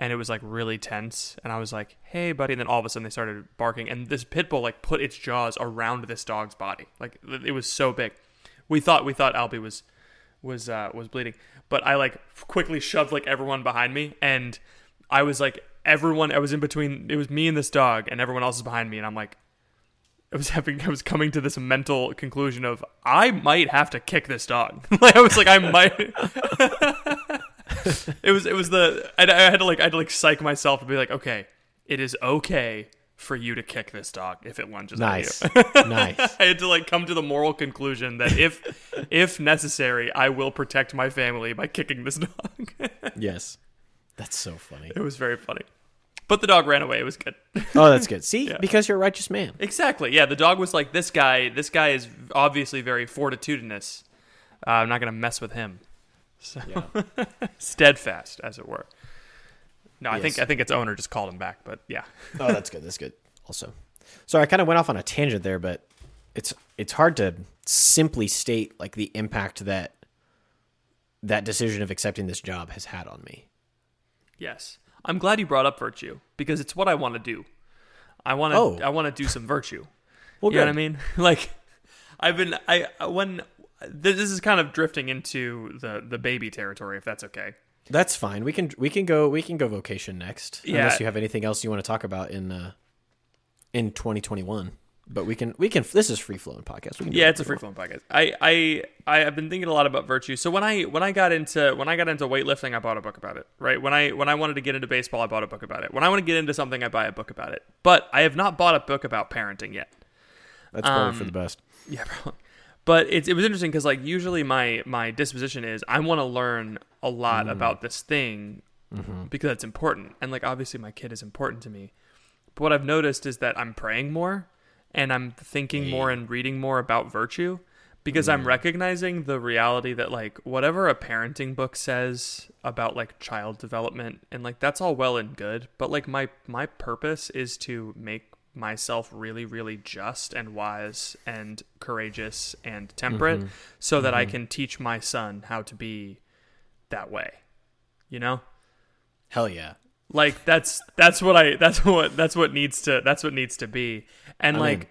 and it was like really tense and i was like hey buddy and then all of a sudden they started barking and this pit bull like put its jaws around this dog's body. Like it was so big. We thought we thought albie was was uh was bleeding but i like quickly shoved like everyone behind me and i was like everyone i was in between it was me and this dog and everyone else is behind me and i'm like I was [laughs] having I was coming to this mental conclusion of I might have to kick this dog. [laughs] like I was like I might [laughs] [laughs] it was it was the I, I had to like I had to like psych myself to be like okay it is okay for you to kick this dog if it lunges Nice. at [laughs] you. nice. I had to like come to the moral conclusion that if if necessary I will protect my family by kicking this [laughs] dog. Yes. That's so funny. it was very funny, but the dog ran away. It was good. Oh, that's good. See, Yeah. because you're a righteous man. Exactly. Yeah, the dog was like this guy. This guy is obviously very fortitudinous. Uh, I'm not gonna mess with him. So [laughs] steadfast, as it were. No, I think I think its owner just called him back. But yeah, [laughs] Oh, that's good. That's good. Also, so I kind of went off on a tangent there, but it's it's hard to simply state like the impact that that decision of accepting this job has had on me. yes. I'm glad you brought up virtue because it's what I want to do. I want to Oh. I want to do some virtue. Well, you know what I mean? [laughs] Like, I've been I when this is kind of drifting into the the baby territory, if that's okay. That's fine. We can we can go we can go vocation next. Yeah. Unless you have anything else you want to talk about in uh in 2021. But we can we can this is free flowing podcast. We can Yeah, it's a free flowing podcast. I, I I have been thinking a lot about virtue. So when I when I got into when I got into weightlifting, I bought a book about it. Right when I when I wanted to get into baseball, I bought a book about it. When I want to get into something, I buy a book about it. But I have not bought a book about parenting yet. That's probably um, for the best. [laughs] Yeah, probably. But it, it was interesting because like usually my my disposition is I want to learn a lot mm. about this thing mm-hmm. because it's important, and like obviously my kid is important to me. But what I've noticed is that I'm praying more, and I'm thinking more and reading more about virtue because I'm mm. recognizing the reality that like whatever a parenting book says about like child development and like that's all well and good, but like my my purpose is to make myself really, really just and wise and courageous and temperate so that I can teach my son how to be that way. You know? Hell yeah. Like that's that's what I that's what that's what needs to that's what needs to be. And I like mean-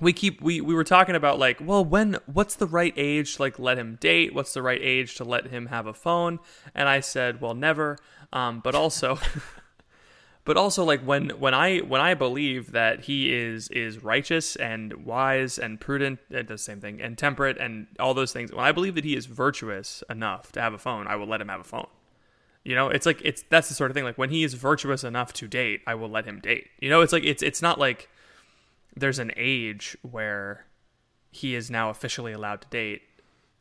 we keep we we were talking about like, well, when what's the right age to like let him date? What's the right age to let him have a phone? And I said, well, never. Um, but also [laughs] but also like when when I when I believe that he is is righteous and wise and prudent, it does the same thing, and temperate and all those things. When I believe that he is virtuous enough to have a phone, I will let him have a phone. You know, it's like it's that's the sort of thing. Like when he is virtuous enough to date, I will let him date. You know, it's like it's it's not like there's an age where he is now officially allowed to date.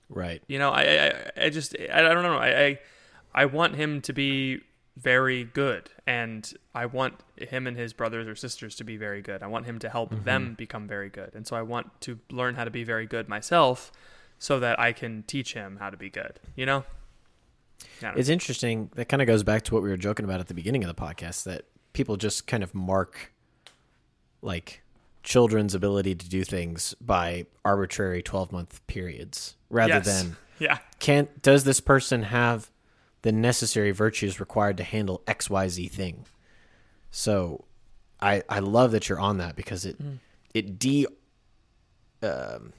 Right. You know, I I, I just I, I don't know. I, I I want him to be very good, and I want him and his brothers or sisters to be very good. I want him to help them mm-hmm. become very good, and so I want to learn how to be very good myself, so that I can teach him how to be good. You know. I don't know. It's interesting. That kind of goes back to what we were joking about at the beginning of the podcast that people just kind of mark like children's ability to do things by arbitrary 12 month periods rather Yes. than [laughs] yeah. can does this person have the necessary virtues required to handle xyz thing so i i love that you're on that because it Mm. it de um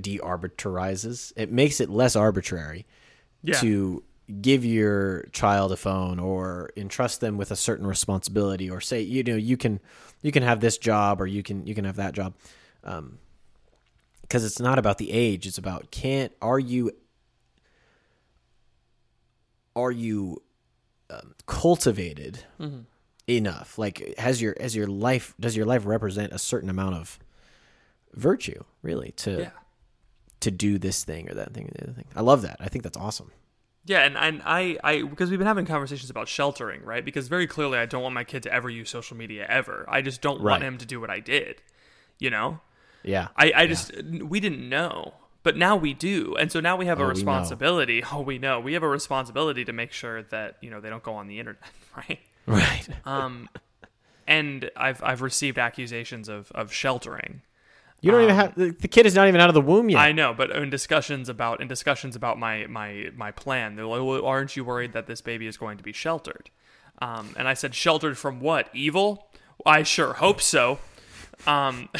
de-arbitrarizes it makes it less arbitrary Yeah. to give your child a phone or entrust them with a certain responsibility or say you know you can you can have this job or you can you can have that job um because it's not about the age it's about can't are you are you um, cultivated enough like has your has your life does your life represent a certain amount of virtue really to Yeah. to do this thing or that thing or the other thing i love that i think that's awesome Yeah, and, and I, I because we've been having conversations about sheltering, right? Because very clearly I don't want my kid to ever use social media ever. I just don't want him to do what I did. You know? yeah I, I just we didn't know. But now we do. And so now we have Oh, a we responsibility. [laughs] Oh, we know. We have a responsibility to make sure that, you know, they don't go on the internet, [laughs] right? right [laughs] Um and I've I've received accusations of, of sheltering. You don't even have the, the kid is not even out of the womb yet. Um, I know, but in discussions about in discussions about my my my plan, they're like, well, "Aren't you worried that this baby is going to be sheltered?" Um, and I said, "Sheltered from what? Evil? I sure hope so." Um, [laughs]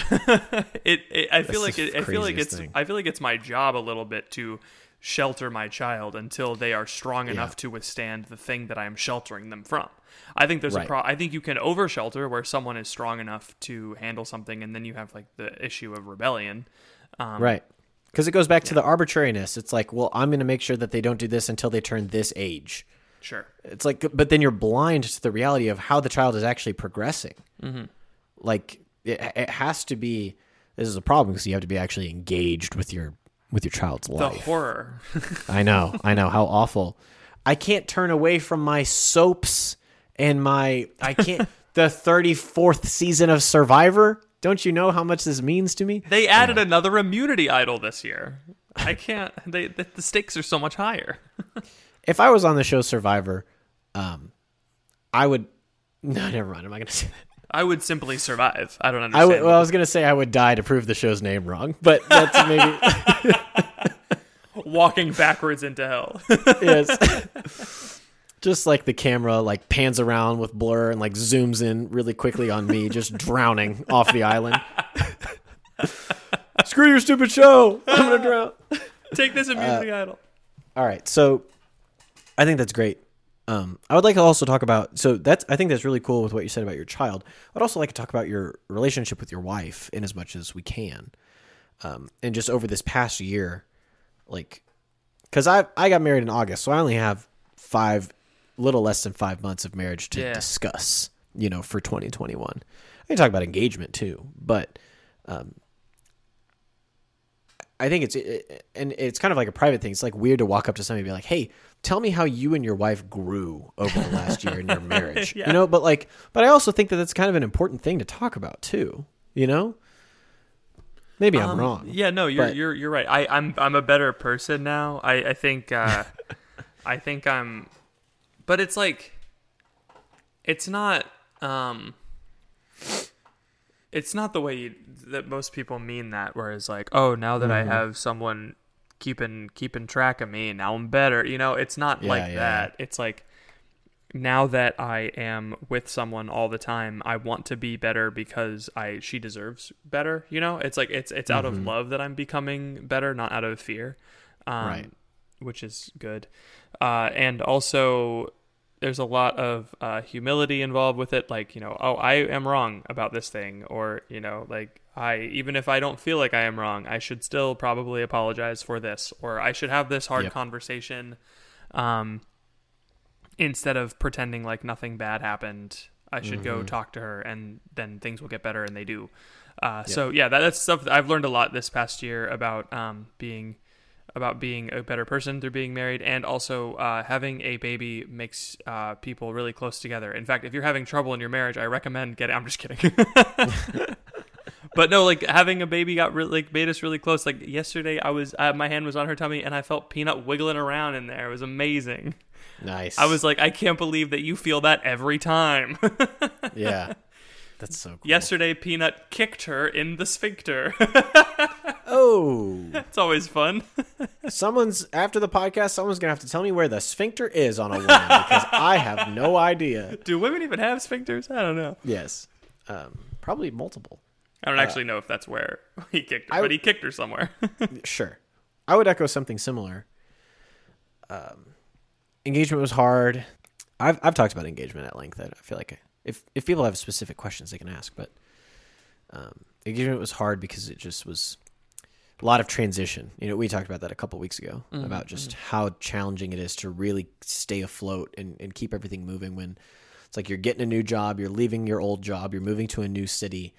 it, it I feel That's like it, I feel like it's thing. I feel like it's my job a little bit to shelter my child until they are strong enough Yeah. to withstand the thing that I am sheltering them from. I think there's a pro. I think you can over shelter where someone is strong enough to handle something, and then you have like the issue of rebellion. Um, right. Because it goes back to the arbitrariness. It's like, well, I'm going to make sure that they don't do this until they turn this age. Sure. It's like, but then you're blind to the reality of how the child is actually progressing. Mm-hmm. Like, it, it has to be. This is a problem because you have to be actually engaged with your with your child's life. The horror. I know, [laughs] I know how awful. I can't turn away from my soaps and my I can't [laughs] the 34th season of Survivor. Don't you know how much this means to me? They added another immunity idol this year. I can't. They the, the stakes are so much higher. [laughs] If I was on the show Survivor, um I would No, never mind. I'm not going to say that. I would simply survive. I don't I understand. well, I was going to say I would die to prove the show's name wrong, but that's maybe [laughs] walking backwards into hell. [laughs] Yes. [laughs] just like the camera like pans around with blur and like zooms in really quickly on me, just drowning off the island. Screw your stupid show. I'm gonna drown. Take this immunity Uh, idol. All right, so I think that's great. Um, I would like to also talk about so that's I think that's really cool with what you said about your child. I'd also like to talk about your relationship with your wife in as much as we can, um, and just over this past year, like because I I got married in August, so I only have five, little less than five months of marriage to Yeah. discuss. You know, for 2021, I can talk about engagement too, but um, I think it's it, and it's kind of like a private thing. It's like weird to walk up to somebody and be like, "Hey, tell me how you and your wife grew over the last year in your [laughs] marriage." Yeah. You know, but like, but I also think that that's kind of an important thing to talk about too. You know, maybe I'm Um, wrong. Yeah, no, you're but- you're you're right. I, I'm I'm a better person now. I I think uh, [laughs] I think I'm, but it's like, it's not. Um, it's not the way you, that most people mean that. Whereas like, oh, now that Mm-hmm. I have someone keeping keeping track of me, now I'm better. You know, it's not Yeah, like yeah, that. It's like now that I am with someone all the time, I want to be better because I she deserves better. You know, it's like it's it's out Mm-hmm. of love that I'm becoming better, not out of fear. Um, Right. Which is good, uh, and also there's a lot of uh, humility involved with it. Like you know, oh, I am wrong about this thing, or you know, like I even if I don't feel like I am wrong, I should still probably apologize for this, or I should have this hard Yep. conversation. Um, instead of pretending like nothing bad happened, I should go Mm-hmm. talk to her, and then things will get better, and they do. Uh, So yeah, that, that's stuff that I've learned a lot this past year about um, being about being a better person through being married, and also uh, having a baby makes uh, people really close together. In fact, if you're having trouble in your marriage, I recommend getting. I'm just kidding. [laughs] But no, like having a baby got really like made us really close. Like yesterday, I was uh, my hand was on her tummy and I felt Peanut wiggling around in there. It was amazing. Nice. I was like, I can't believe that you feel that every time. [laughs] yeah. That's so cool. yesterday, Peanut kicked her in the sphincter. [laughs] Oh, it's always fun. [laughs] someone's after the podcast. Someone's gonna have to tell me where the sphincter is on a woman because [laughs] I have no idea. Do women even have sphincters? I don't know. Yes, um, probably multiple. I don't actually know if that's where he kicked her, I- but he kicked her somewhere. Sure, I would echo something similar. Um, engagement was hard. I've I've talked about engagement at length. I feel like if if people have specific questions, they can ask. But um, engagement was hard because it just was a lot of transition. You know, we talked about that a couple weeks ago about just how challenging it is to really stay afloat and, and keep everything moving when it's like you're getting a new job, you're leaving your old job, you're moving to a new city,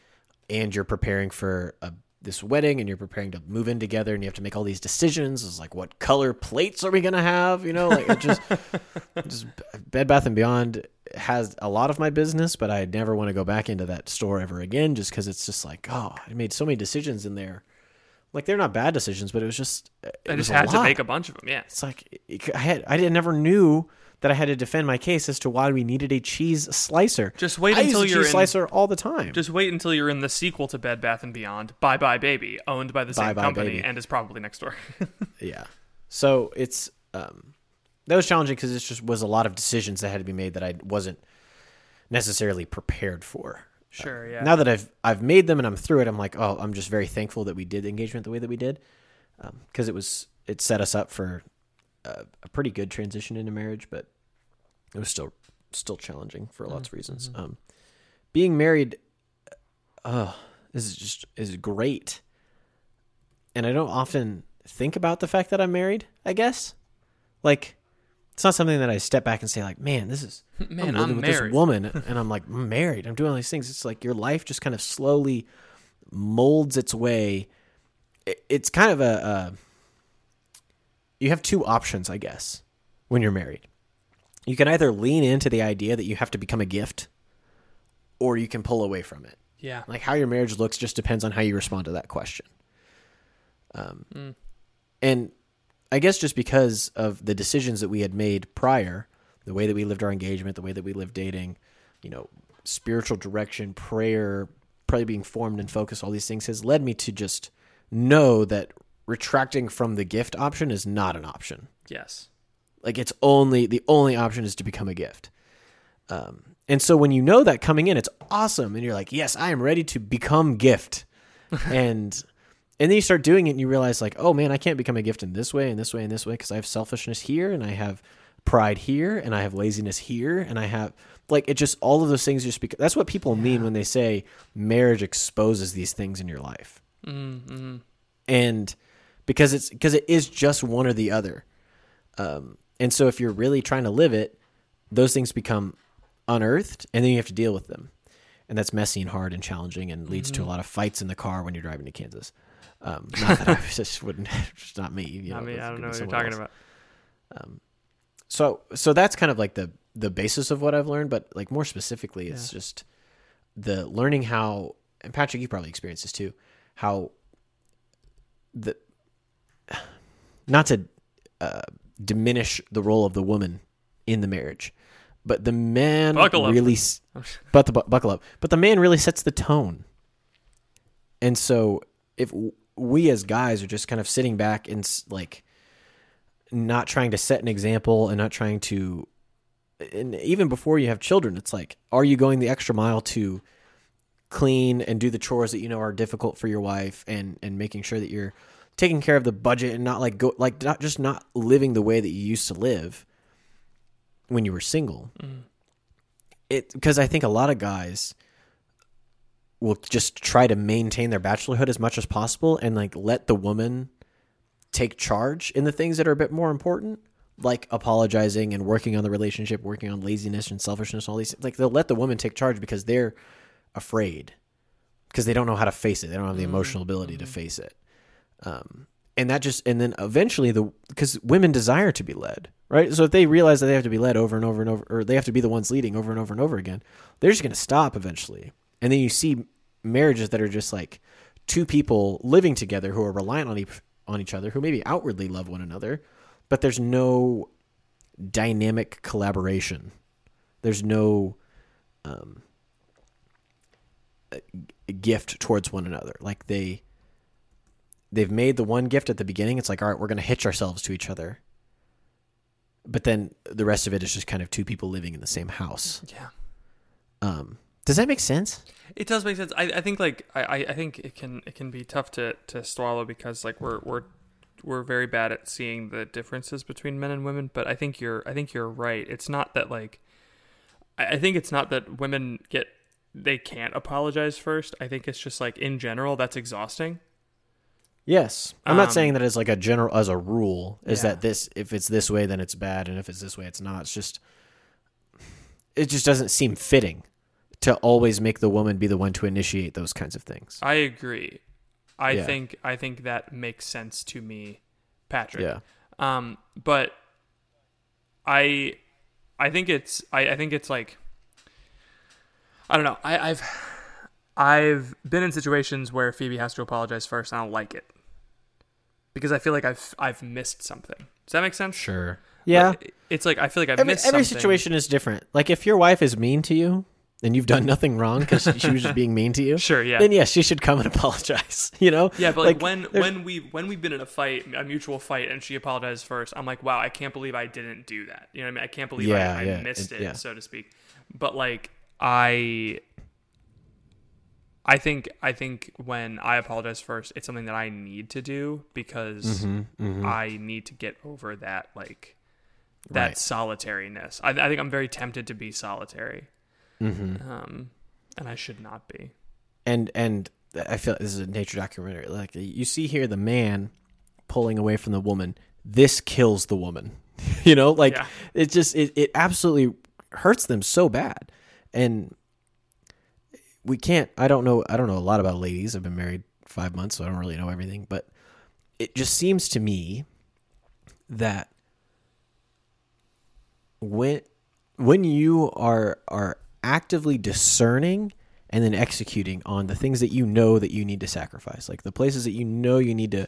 and you're preparing for a, this wedding and you're preparing to move in together and you have to make all these decisions. It's like, what color plates are we going to have? You know, like it just, [laughs] just Bed Bath and Beyond has a lot of my business, but I never want to go back into that store ever again just because it's just like, oh, I made so many decisions in there. Like they're not bad decisions, but it was just, it I just had to make a bunch of them. Yeah. It's like I had I did, never knew that I had to defend my case as to why we needed a cheese slicer. Just wait until you're cheese in- slicer all the time. Just wait until you're in the sequel to Bed Bath and Beyond, Bye Bye Baby, owned by the same Bye Bye company Baby. and is probably next door. [laughs] yeah. So it's um that was challenging because it just was a lot of decisions that had to be made that I wasn't necessarily prepared for. sure, yeah. Now that I've I've made them and I'm through it, I'm like, oh, I'm just very thankful that we did the engagement the way that we did, because it was it set us up for a, a pretty good transition into marriage, but it was still still challenging for lots of reasons. Um, being married, uh, this is just is great, and I don't often think about the fact that I'm married. I guess, like. It's not something that I step back and say like, "Man, this is [laughs] Man, living I'm with married." this woman," [laughs] and I'm like, "I'm married. I'm doing all these things." It's like your life just kind of slowly molds its way. It's kind of a, a you have two options, I guess, when you're married. You can either lean into the idea that you have to become a gift, or you can pull away from it. yeah. Like how your marriage looks just depends on how you respond to that question. Um, and I guess just because of the decisions that we had made prior, the way that we lived our engagement, the way that we lived dating, you know, spiritual direction, prayer, probably being formed and focused, all these things has led me to just know that retracting from the gift option is not an option. Yes. Like it's only the only option is to become a gift. Um, and so when you know that coming in, it's awesome, and you're like, yes, I am ready to become gift, [laughs] and and then you start doing it, and you realize like, oh man, I can't become a gift in this way, and this way, and this way, because I have selfishness here, and I have pride here, and I have laziness here, and I have like it just all of those things just because that's what people mean when they say marriage exposes these things in your life. And because it's because it is just one or the other. Um, and so if you're really trying to live it those things become unearthed and then you have to deal with them. And that's messy and hard and challenging and leads to a lot of fights in the car when you're driving to kansas um, not that I [laughs] just wouldn't [laughs] just not me you I know, mean, it I don't know what you're talking else. about. so so that's kind of like the the basis of what I've learned, but like more specifically, it's just the learning how. And Patrick, you probably experienced this too. How the [sighs] not to uh, diminish the role of the woman in the marriage, but the man Buckle really, s- [laughs] but the bu- buckle up. But the man really sets the tone. And so if we as guys are just kind of sitting back and like not trying to set an example and not trying to and even before you have children, it's like, are you going the extra mile to clean and do the chores that you know are difficult for your wife and and making sure that you're taking care of the budget and not like go like not just not living the way that you used to live when you were single. Mm. It because I think a lot of guys will just try to maintain their bachelorhood as much as possible and like let the woman take charge in the things that are a bit more important like apologizing and working on the relationship working on laziness and selfishness all these things. like they'll let the woman take charge because they're afraid because they don't know how to face it. They don't have the emotional ability to face it. Um, and that just and then eventually the because women desire to be led right? So if they realize that they have to be led over and over and over or they have to be the ones leading over and over and over again they're just going to stop eventually and then you see marriages that are just like two people living together who are reliant on each on each other who maybe outwardly love one another but there's no dynamic collaboration. There's no um, gift towards one another. Like they they've made the one gift at the beginning. It's like all right we're going to hitch ourselves to each other. But then the rest of it is just kind of two people living in the same house. Yeah. um does that make sense It does make sense. I, I think like I, I- think it can it can be tough to, to swallow because like we're we're we're very bad at seeing the differences between men and women. But I think you're I think you're right. It's not that like I, I think it's not that women get they can't apologize first. I think it's just like in general that's exhausting. yes i'm not Um, saying that as like a general as a rule is Yeah. that this if it's this way then it's bad and if it's this way it's not it's just it just doesn't seem fitting to always make the woman be the one to initiate those kinds of things I agree. I Yeah. think I think that makes sense to me, Patrick. yeah Um, but I, I think it's I, I think it's like I don't know. I, I've I've been in situations where Phoebe has to apologize first, and I don't like it because I feel like I've I've missed something. Does that make sense? sure yeah Like, it's like I feel like I've every, missed every something. situation is different like if your wife is mean to you and you've done nothing wrong because [laughs] she was just being mean to you Sure, yeah. then yes she should come and [laughs] apologize you know Yeah, but like, when there's- when we when we've been in a fight, a mutual fight, and she apologized first, I'm like, wow, I can't believe I didn't do that. You know what I mean? I can't believe Yeah, I, I yeah, missed it- it, yeah. so to speak. But like I, I think I think when I apologize first, it's something that I need to do because Mm-hmm, I need to get over that like that Right. solitariness. I, I think I'm very tempted to be solitary, Mm-hmm. um, and I should not be. and and I feel this is a nature documentary. Like you see here, the man pulling away from the woman. This kills the woman. [laughs] you know, like Yeah. it just it, it absolutely hurts them so bad, and we can't. I don't know. I don't know a lot about ladies. I've been married five months, so I don't really know everything. But it just seems to me that when when you are are actively discerning and then executing on the things that you know that you need to sacrifice. Like the places that you know you need to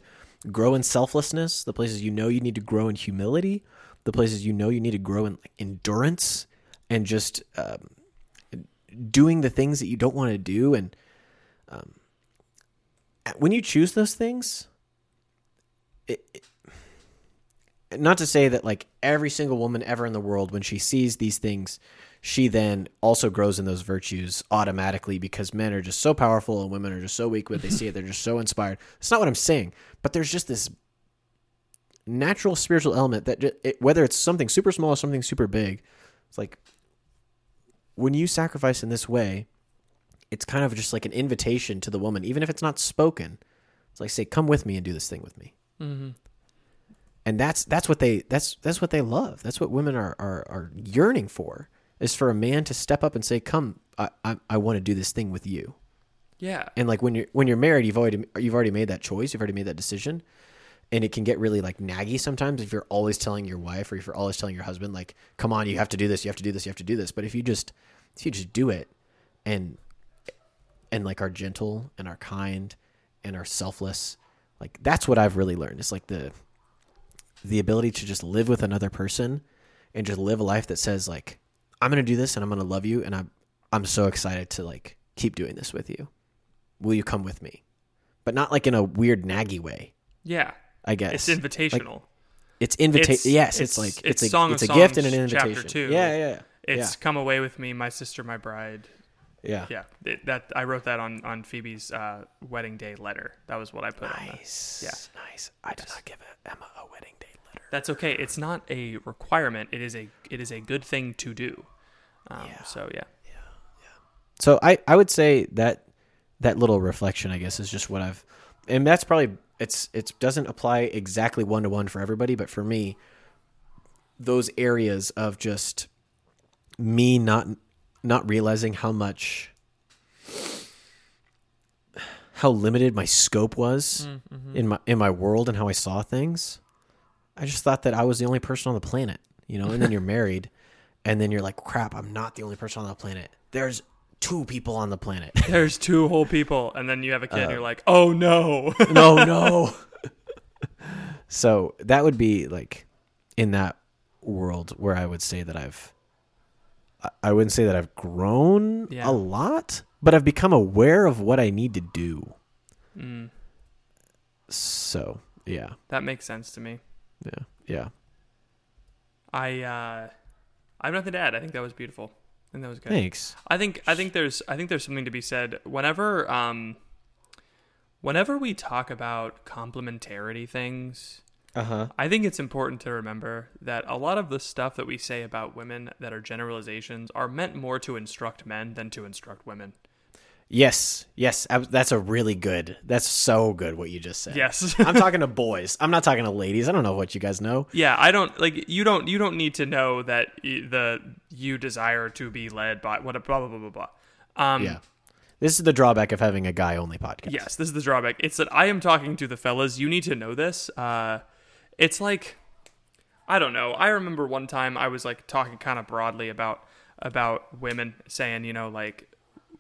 grow in selflessness the places you know you need to grow in humility the places you know you need to grow in like, endurance and just um, doing the things that you don't want to do and um, when you choose those things it, it not to say that like every single woman ever in the world when she sees these things she then also grows in those virtues automatically because men are just so powerful and women are just so weak when they see it they're just so inspired. It's not what i'm saying. But there's just this natural spiritual element that it, whether it's something super small or something super big it's like when you sacrifice in this way it's kind of just like an invitation to the woman even if it's not spoken. It's like say come with me and do this thing with me. Mm-hmm. and that's that's what they that's that's what they love. That's what women are are, are yearning for is for a man to step up and say, "Come, I I, I want to do this thing with you." Yeah, And like when you're when you're married, you've already you've already made that choice. You've already made that decision, and it can get really like naggy sometimes if you're always telling your wife or if you're always telling your husband like, "Come on, you have to do this, you have to do this, you have to do this." But if you just if you just do it, and and like are gentle and are kind and are selfless, like that's what I've really learned. It's like the the ability to just live with another person and just live a life that says like I'm going to do this and I'm going to love you and I'm I'm so excited to like keep doing this with you. Will you come with me? but not like in a weird naggy way. Yeah. I guess It's invitational. It's invitation. Yes, it's, it's- like it's it's, a Song it's of a gift and an Songs, chapter invitation. two. Yeah, yeah, yeah. it's come away with me, my sister, my bride. yeah. Yeah, it, that I wrote that on on Phoebe's uh, wedding day letter. That was what I put on there. Nice. Yeah. nice. I did not give Emma a wedding day. That's okay. It's not a requirement. It is a it is a good thing to do. Um, So yeah. So I I would say that that little reflection, I guess, is just what I've, and that's probably it's it doesn't apply exactly one to one for everybody, but for me, those areas of just me not not realizing how much how limited my scope was in my in my world and how I saw things. I just thought that I was the only person on the planet, you know, and then you're [laughs] married and then you're like, crap, I'm not the only person on the planet. There's two people on the planet. [laughs] There's two whole people, and then you have a kid, and you're like, oh no. [laughs] no, no. so that would be like in that world where I would say that I've I- I wouldn't say that I've grown Yeah. a lot, but I've become aware of what I need to do. Mm, So, yeah. that makes sense to me. Yeah. Yeah. I uh, I have nothing to add. I think that was beautiful. And that was good. Thanks. I think I think there's I think there's something to be said whenever um whenever we talk about complementarity things, Uh-huh. I think it's important to remember that a lot of the stuff that we say about women that are generalizations are meant more to instruct men than to instruct women. Yes. Yes, that's a really good. That's so good what you just said. Yes. [laughs] I'm talking to [laughs] boys. I'm not talking to ladies. I don't know what you guys know. Yeah, I don't like you don't you don't need to know that the you desire to be led by what a blah blah blah blah blah. Um Yeah. This is the drawback of having a guy only podcast. Yes, this is the drawback. It's that I am talking to the fellas. You need to know this. Uh, it's like I don't know. I remember one time I was like talking kind of broadly about about women, saying you know like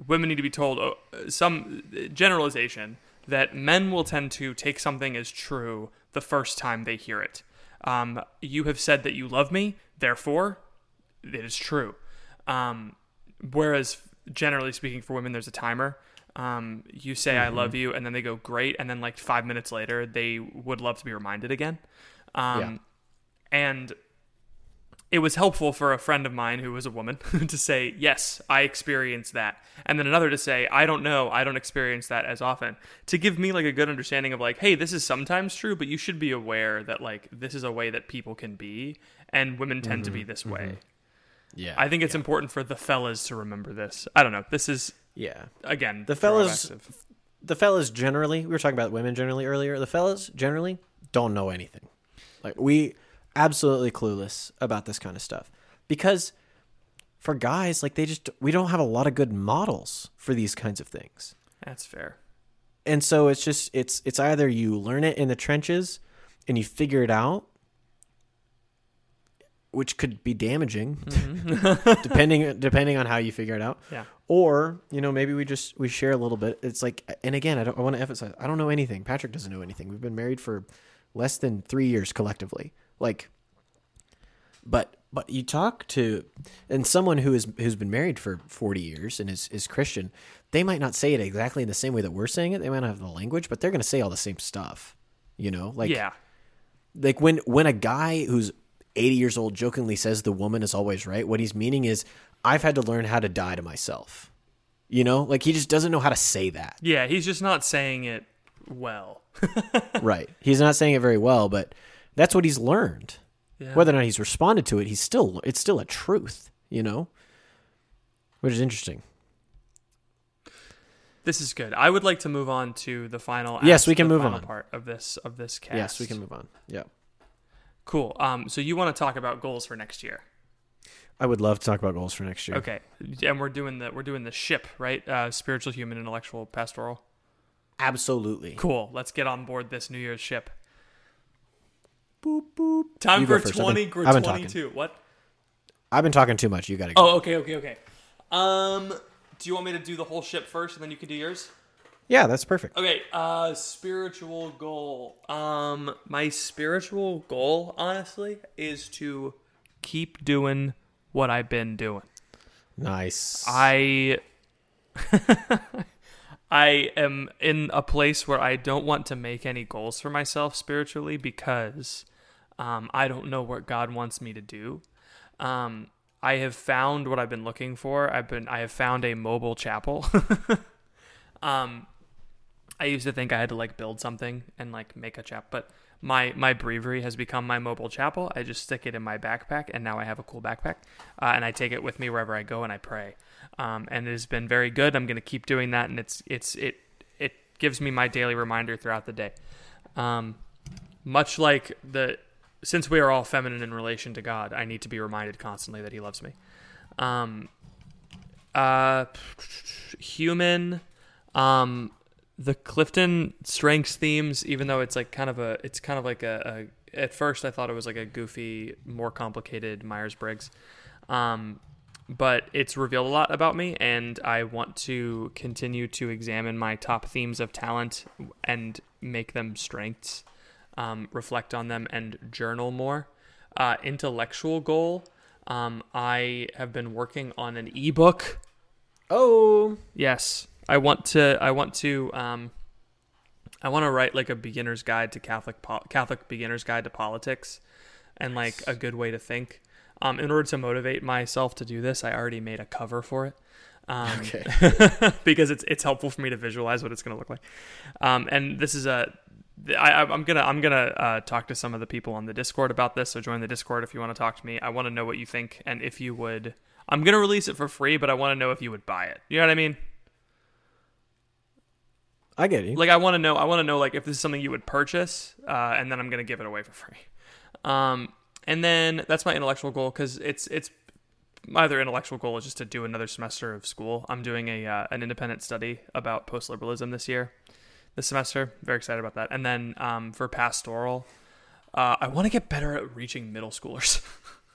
women need to be told uh, some generalization that men will tend to take something as true the first time they hear it. Um, you have said that you love me, therefore it is true. Um, whereas generally speaking, for women, there's a timer. Um, you say I love you, and then they go great, and then like five minutes later, they would love to be reminded again. Um, Yeah. And it was helpful for a friend of mine who was a woman [laughs] to say, Yes, I experienced that. And then another to say, I don't know, I don't experience that as often. To give me like a good understanding of like, hey, this is sometimes true, but you should be aware that like this is a way that people can be, and women tend to be mm-hmm, this mm-hmm. way. Yeah. I think it's important for the fellas to remember this. I don't know. This is yeah. again The fellas- the fellas generally we were talking about women generally earlier the fellas generally don't know anything like we absolutely clueless about this kind of stuff. Because for guys like they just we don't have a lot of good models for these kinds of things. That's fair. and so it's just it's it's either you learn it in the trenches and you figure it out which could be damaging mm-hmm. [laughs] [laughs] depending depending on how you figure it out. Yeah. or you know maybe we just we share a little bit. It's like and again i don't i want to emphasize i don't know anything. Patrick doesn't know anything. We've been married for less than three years collectively like but but you talk to and someone who is who's been married for 40 years and is is christian they might not say it exactly in the same way that we're saying it they might not have the language but they're going to say all the same stuff you know like yeah. like when when a guy who's 80 years old jokingly says the woman is always right what he's meaning is i've had to learn how to die to myself you know like he just doesn't know how to say that Yeah. He's just not saying it well. [laughs] right he's not saying it very well but that's what he's learned Yeah. whether or not he's responded to it he's still it's still a truth you know which is interesting This is good. I would like to move on to the final. Yes, we can move on. Part of this of this cast. yes we can move on yeah Cool. Um. So you want to talk about goals for next year? i would love to talk about goals for next year Okay. And we're doing the we're doing the ship right. Uh, spiritual, human, intellectual, pastoral. absolutely Cool. Let's get on board this New Year's ship. Boop boop. Time You for first. I've twenty. been- I've been talking. Twenty-two. What? i've been talking too much you gotta go Oh, okay, okay, okay. Um, do you want me to do the whole ship first, and then you can do yours? yeah that's perfect Okay. Uh, spiritual goal. Um, my spiritual goal, honestly, is to keep doing what I've been doing. nice I [laughs] I am in a place where I don't want to make any goals for myself spiritually because um, I don't know what God wants me to do. Um, I have found what I've been looking for. I've been I have found a mobile chapel. [laughs] um, I used to think I had to like build something and like make a chapel, but my my breviary has become my mobile chapel. I just stick it in my backpack, and now I have a cool backpack, uh, and I take it with me wherever I go and I pray. Um, and it has been very good. I'm going to keep doing that, and it's it's it it gives me my daily reminder throughout the day. Um, much like the since we are all feminine in relation to God, I need to be reminded constantly that He loves me. Um, uh, human, um, the Clifton strengths themes, even though it's like kind of a, it's kind of like a, a at first I thought it was like a goofy, more complicated Myers Briggs. Um, but it's revealed a lot about me, and I want to continue to examine my top themes of talent and make them strengths, um, reflect on them, and journal more. Uh, intellectual goal um, I have been working on an ebook. Oh, Yes, I want to. I want to. Um, I want to write like a beginner's guide to Catholic po- Catholic beginner's guide to politics, and like a good way to think. Um, in order to motivate myself to do this, I already made a cover for it. Um, [laughs] Okay. [laughs] because it's it's helpful for me to visualize what it's going to look like. Um, and this is a I, I- I'm gonna I'm gonna uh, talk to some of the people on the Discord about this. So join the Discord if you want to talk to me. I want to know what you think and if you would. I'm gonna release it for free, but I want to know if you would buy it. You know what I mean? I get you. Like I want to know. I want to know like if this is something you would purchase, uh, and then I'm gonna give it away for free. Um, and then that's my intellectual goal because it's it's my other intellectual goal is just to do another semester of school. I'm doing a uh, an independent study about post liberalism this year, this semester. Very excited about that. And then um, for pastoral, uh, I want to get better at reaching middle schoolers.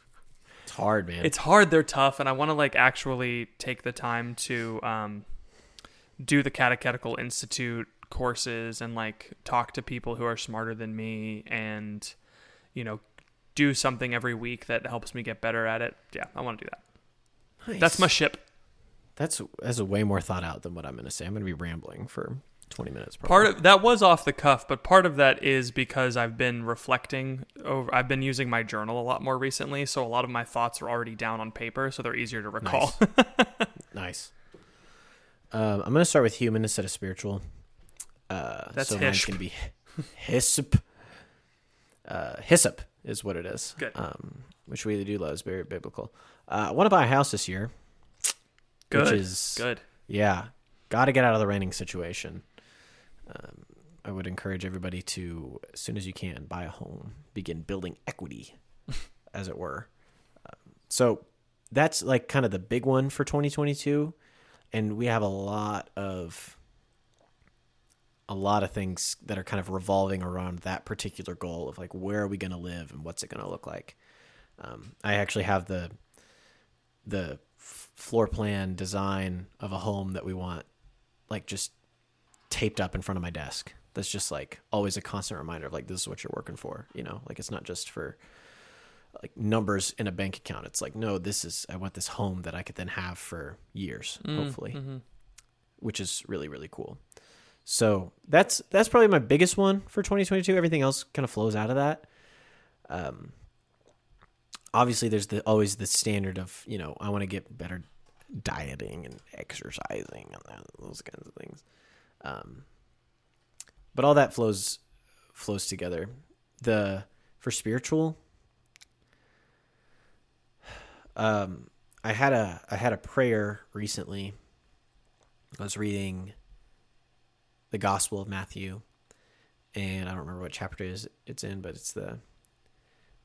[laughs] it's hard, man. it's hard they're tough and i want to like actually take the time to um, do the catechetical institute courses and like talk to people who are smarter than me and you know do something every week that helps me get better at it yeah i want to do that Nice. that's my ship That's that's a way more thought out than what I'm going to say. I'm going to be rambling for 20 minutes. Probably. part of that was off the cuff but part of that is because i've been reflecting over i've been using my journal a lot more recently so a lot of my thoughts are already down on paper so they're easier to recall nice. Um, I'm going to start with human instead of spiritual. Uh, That's so mine's Hishp. going to be hyssop. Uh, hyssop is what it is. Good. Um, which we do love is very biblical. Uh, I want to buy a house this year. good Which is good Yeah, got to get out of the renting situation. Um, I would encourage everybody to, as soon as you can, buy a home, begin building equity, [laughs] as it were. Um, so that's like kind of the big one for 2022, and we have a lot of a lot of things that are kind of revolving around that particular goal of like where are we going to live and what's it going to look like. Um, I actually have the the floor plan design of a home that we want like just taped up in front of my desk. That's just like always a constant reminder of like this is what you're working for you know? Like it's not just for like numbers in a bank account. It's like no this is i want this home that i could then have for years hopefully which is really really cool so that's that's probably my biggest one for 2022 everything else kind of flows out of that. Um obviously there's the always the standard of you know i want to get better dieting and exercising and that- those kinds of things. Um but all that flows flows together. The for spiritual um i had a i had a prayer recently. I was reading the gospel of matthew and i don't remember what chapter it is it's in but it's the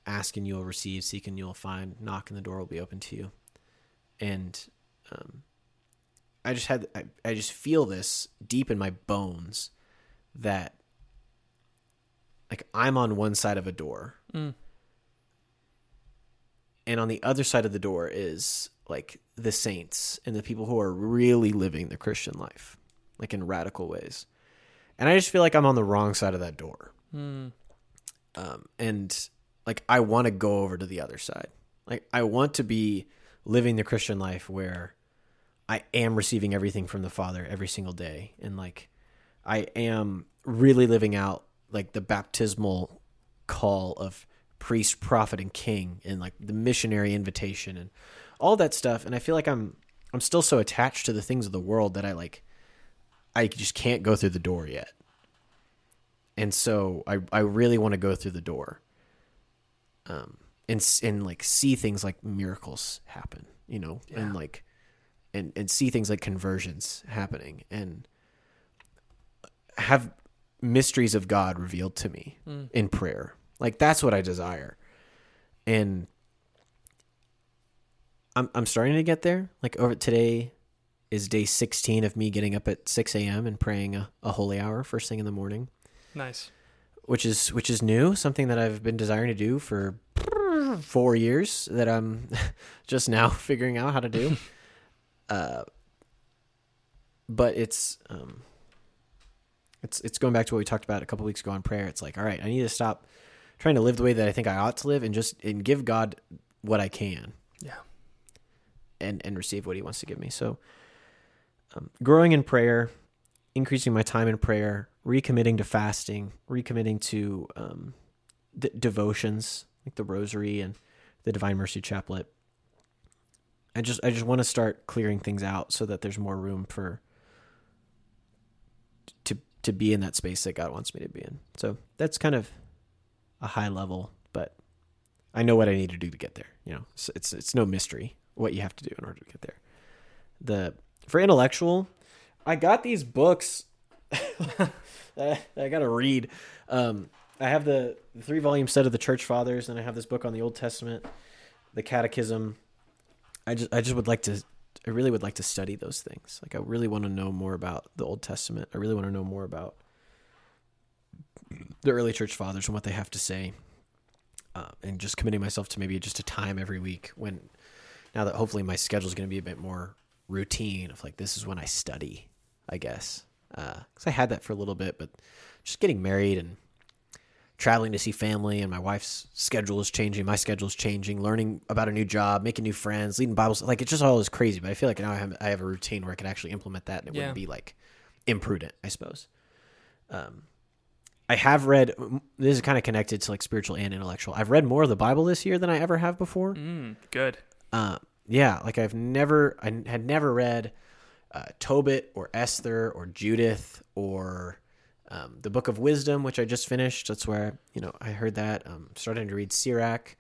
ask and you'll receive, seek and you'll find, knock and the door will be open to you. And um, I just had, I, I just feel this deep in my bones that like I'm on one side of a door. And on the other side of the door is like the saints and the people who are really living the Christian life, like in radical ways. And I just feel like I'm on the wrong side of that door um, and like I want to go over to the other side. Like I want to be living the Christian life where I am receiving everything from the Father every single day, and like I am really living out like the baptismal call of priest, prophet, and king, and like the missionary invitation and all that stuff. And I feel like I'm I'm still so attached to the things of the world that I like I just can't go through the door yet. And so I I really want to go through the door. Um and and like see things like miracles happen, you know, and like and and see things like conversions happening and have mysteries of God revealed to me in prayer. Like that's what I desire. And I'm I'm starting to get there. Like over today is day 16 of me getting up at 6 a.m. and praying a, a holy hour first thing in the morning, Nice. which is which is new, something that I've been desiring to do for four years that I'm [laughs] just now [laughs] figuring out how to do. [laughs] uh, but it's um, it's it's going back to what we talked about a couple weeks ago on prayer. It's like, all right, I need to stop trying to live the way that I think I ought to live, and just and give God what I can Yeah. and and receive what he wants to give me. So um, growing in prayer, increasing my time in prayer, recommitting to fasting, recommitting to um, devotions like the rosary and the Divine Mercy Chaplet. I just I just want to start clearing things out so that there's more room for to to be in that space that God wants me to be in. So that's kind of a high level, but I know what I need to do to get there. You know, it's it's, it's no mystery what you have to do in order to get there. The for intellectual, I got these books [laughs] that I got to read. Um, I have the, the three volume set of the Church Fathers, and I have this book on the Old Testament, the Catechism. I just I just would like to I really would like to study those things. Like I really want to know more about the Old Testament. I really want to know more about the early church fathers and what they have to say. Uh, and just committing myself to maybe just a time every week when now that hopefully my schedule is going to be a bit more routine of like this is when I study, I guess. Because I had that for a little bit, but just getting married and traveling to see family, and my wife's schedule is changing, my schedule is changing, learning about a new job, making new friends, leading Bibles, like it's just all is crazy. But I feel like now I have I have a routine where I can actually implement that, and it Yeah. wouldn't be like imprudent, I suppose. Um, I have read. This is kind of connected to like spiritual and intellectual. I've read more of the Bible this year than I ever have before. Mm, good. Uh, yeah, like I've never, I had never read uh, Tobit or Esther or Judith or um, the Book of Wisdom, which I just finished. That's where you know I heard that. Um, starting to read Sirach.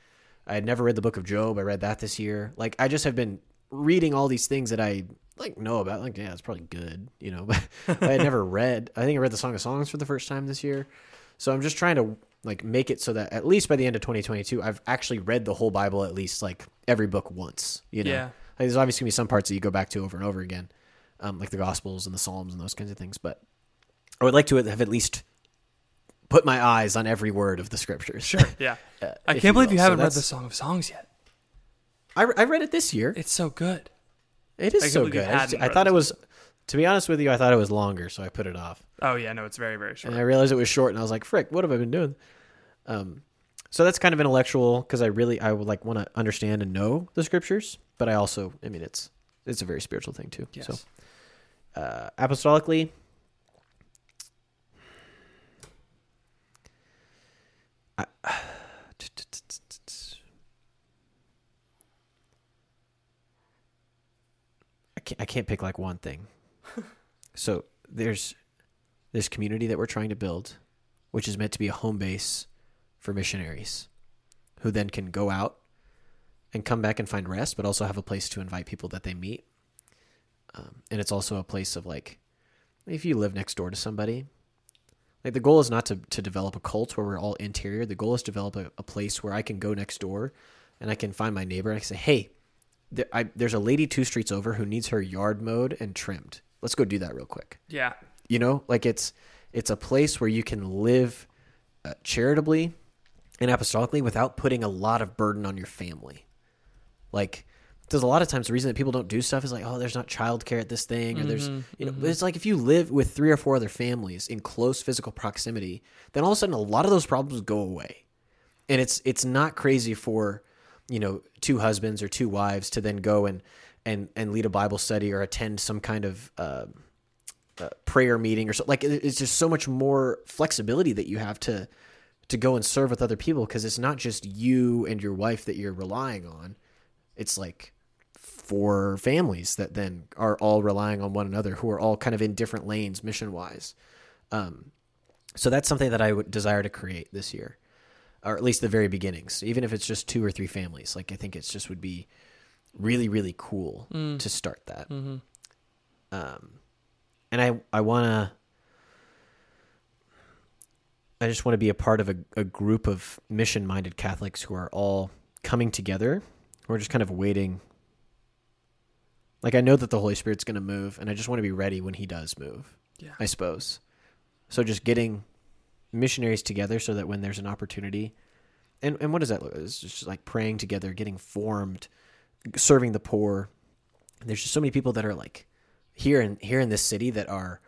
I had never read the Book of Job. I read that this year. Like I just have been reading all these things that I like know about. Like yeah, it's probably good, you know. [laughs] But I had never read. I think I read the Song of Songs for the first time this year. So I'm just trying to like make it so that at least by the end of 2022, I've actually read the whole Bible at least like every book once. You know, Yeah. like, there's obviously gonna be some parts that you go back to over and over again, um, like the Gospels and the Psalms and those kinds of things. But I would like to have at least put my eyes on every word of the scriptures. Sure. [laughs] Yeah. Uh, I can't believe will. you haven't read the Song of Songs yet. I, I read it this year. It's so good. It is so good. I, just- I thought it was. To be honest with you, I thought it was longer, so I put it off. Oh yeah, no, it's very very short. And I realized it was short, and I was like, "Frick, what have I been doing?" Um, so that's kind of intellectual because I really I would like want to understand and know the scriptures, but I also, I mean, it's it's a very spiritual thing too. Yes. So, uh, apostolically, I, [sighs] I can't I can't pick like one thing. [laughs] so there's this community that we're trying to build, which is meant to be a home base for missionaries who then can go out and come back and find rest, but also have a place to invite people that they meet. Um, and it's also a place of like, if you live next door to somebody, like the goal is not to, to develop a cult where we're all interior. The goal is to develop a, a place where I can go next door and I can find my neighbor and I can say, hey, there, I, there's a lady two streets over who needs her yard mowed and trimmed. Let's go do that real quick yeah. you know like it's it's a place where you can live uh, charitably and apostolically without putting a lot of burden on your family like there's a lot of times the reason that people don't do stuff is like oh there's not childcare at this thing or there's you know but it's like if you live with three or four other families in close physical proximity then all of a sudden a lot of those problems go away and it's it's not crazy for you know two husbands or two wives to then go and and and lead a Bible study or attend some kind of uh, uh, prayer meeting or so. Like it's just so much more flexibility that you have to to go and serve with other people because it's not just you and your wife that you're relying on. It's like four families that then are all relying on one another who are all kind of in different lanes mission wise. Um, so that's something that I would desire to create this year, or at least the very beginnings, even if it's just two or three families. Like I think it's just would be really really cool to start that. Um, and I I want to. I just want to be a part of a, a group of mission minded Catholics who are all coming together. We're just kind of waiting. Like I know that the Holy Spirit's going to move, and I just want to be ready when He does move. Yeah. I suppose. So just getting missionaries together so that when there's an opportunity, and and what does that look? like? It's just like praying together, getting formed, serving the poor. There's just so many people that are like here in here in this city that are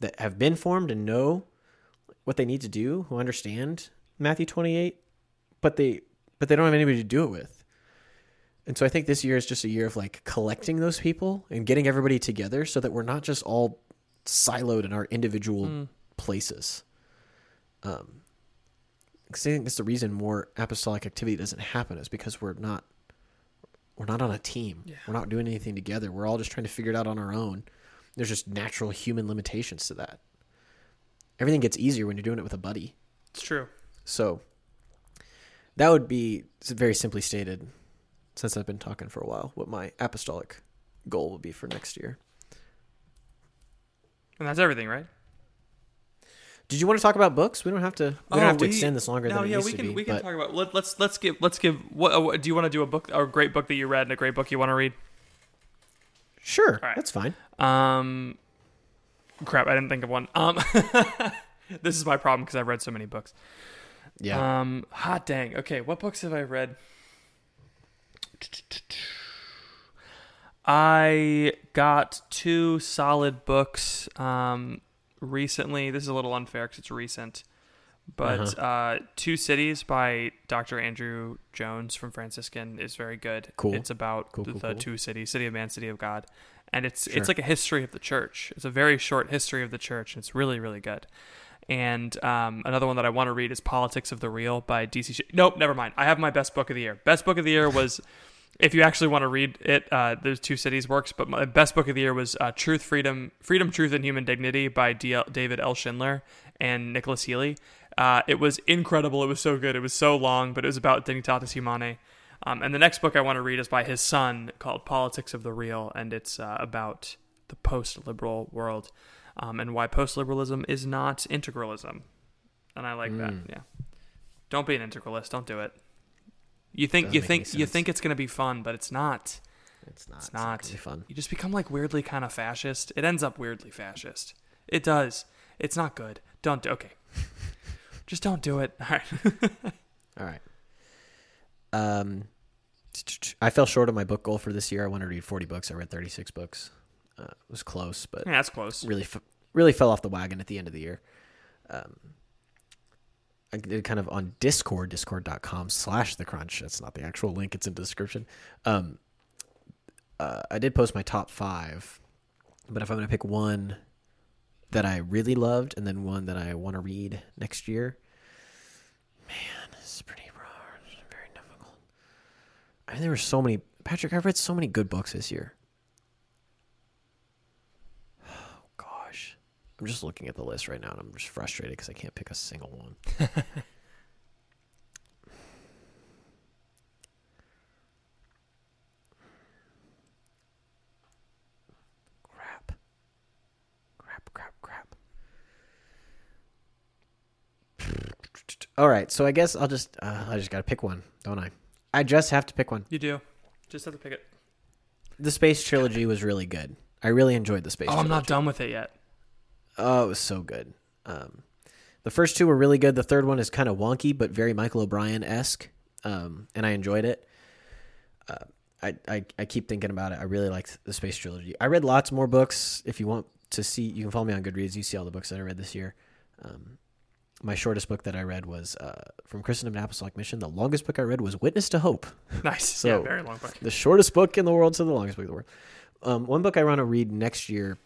that have been formed and know what they need to do, who understand Matthew 28, but they but they don't have anybody to do it with. And so I think this year is just a year of like collecting those people and getting everybody together so that we're not just all siloed in our individual places. Um, 'cause I think that's the reason more apostolic activity doesn't happen is because we're not we're not on a team. We're not doing anything together. We're all just trying to figure it out on our own. There's just natural human limitations to that. Everything gets easier when you're doing it with a buddy. It's true. So that would be very simply stated, since I've been talking for a while, what my apostolic goal will be for next year. And that's everything, right? Did you want to talk about books? We don't have to. We don't have to extend this longer no, than yeah, we to can be. we can but talk about. Let, let's let's give let's give. What, uh, what do you want to do? A book a great book that you read and a great book you want to read? sure, right. that's fine. Um, crap, I didn't think of one. Um, [laughs] this is my problem because I've read so many books. Yeah. Um, hot dang. Okay, what books have I read? I got two solid books um, recently. This is a little unfair because it's recent, but uh Two Cities by Dr. Andrew Jones from Franciscan is very good. Cool. It's about Cool, the, cool, the cool. two cities, City of Man, City of God, and it's Sure. it's like a history of the church. It's a very short history of the church, and it's really really good. And um, another one that I want to read is Politics of the Real by DC. Sh- nope, never mind. I have my best book of the year. Best book of the year was, [laughs] if you actually want to read it, uh, there's two cities works, but my best book of the year was uh, Truth, Freedom, Freedom, Truth, and Human Dignity by D- David L. Schindler and Nicholas Healy. Uh, it was incredible. It was so good. It was so long, but it was about Dignitatis Humanae. Um, and the next book I want to read is by his son called Politics of the Real, and it's uh, about the post-liberal world um, and why post-liberalism is not integralism. And I like that. Yeah. Don't be an integralist. Don't do it. You think Doesn't you think you think it's gonna be fun, but it's not. it's not. It's not. gonna fun. You just become like weirdly kind of fascist. It ends up weirdly fascist. It does. It's not good. Don't do. Okay. Just don't do it. [laughs] All right. All right. Um, I fell short of my book goal for this year. I wanted to read 40 books. I read 36 books. Uh, it was close, but yeah, that's close. really, really fell off the wagon at the end of the year. Um, I did kind of on Discord, discord.com slash the crunch. That's not the actual link. It's in the description. Um, uh, I did post my top five, but if I'm going to pick one that I really loved and then one that I want to read next year, man, this is pretty hard. Very difficult. I mean, there were so many, Patrick, I've read so many good books this year. Oh, [sighs] gosh. I'm just looking at the list right now and I'm just frustrated because I can't pick a single one. [laughs] All right, so I guess I'll just uh, I just got to pick one, don't I? I just have to pick one. You do. Just have to pick it. The Space Trilogy was really good. I really enjoyed the Space Oh, I'm not done with it yet. Oh, it was so good. Um, the first two were really good. The third one is kind of wonky, but very Michael O'Brien esque, um, and I enjoyed it. Uh, I, I I keep thinking about it. I really liked the Space Trilogy. I read lots more books. If you want to see, you can follow me on Goodreads. You see all the books that I read this year. Um, my shortest book that I read was uh, from Christendom and Apostolic Mission. The longest book I read was Witness to Hope. [laughs] Nice. So- yeah, very long book. the shortest book in the world to the longest book in the world. Um, one book I want to read next year.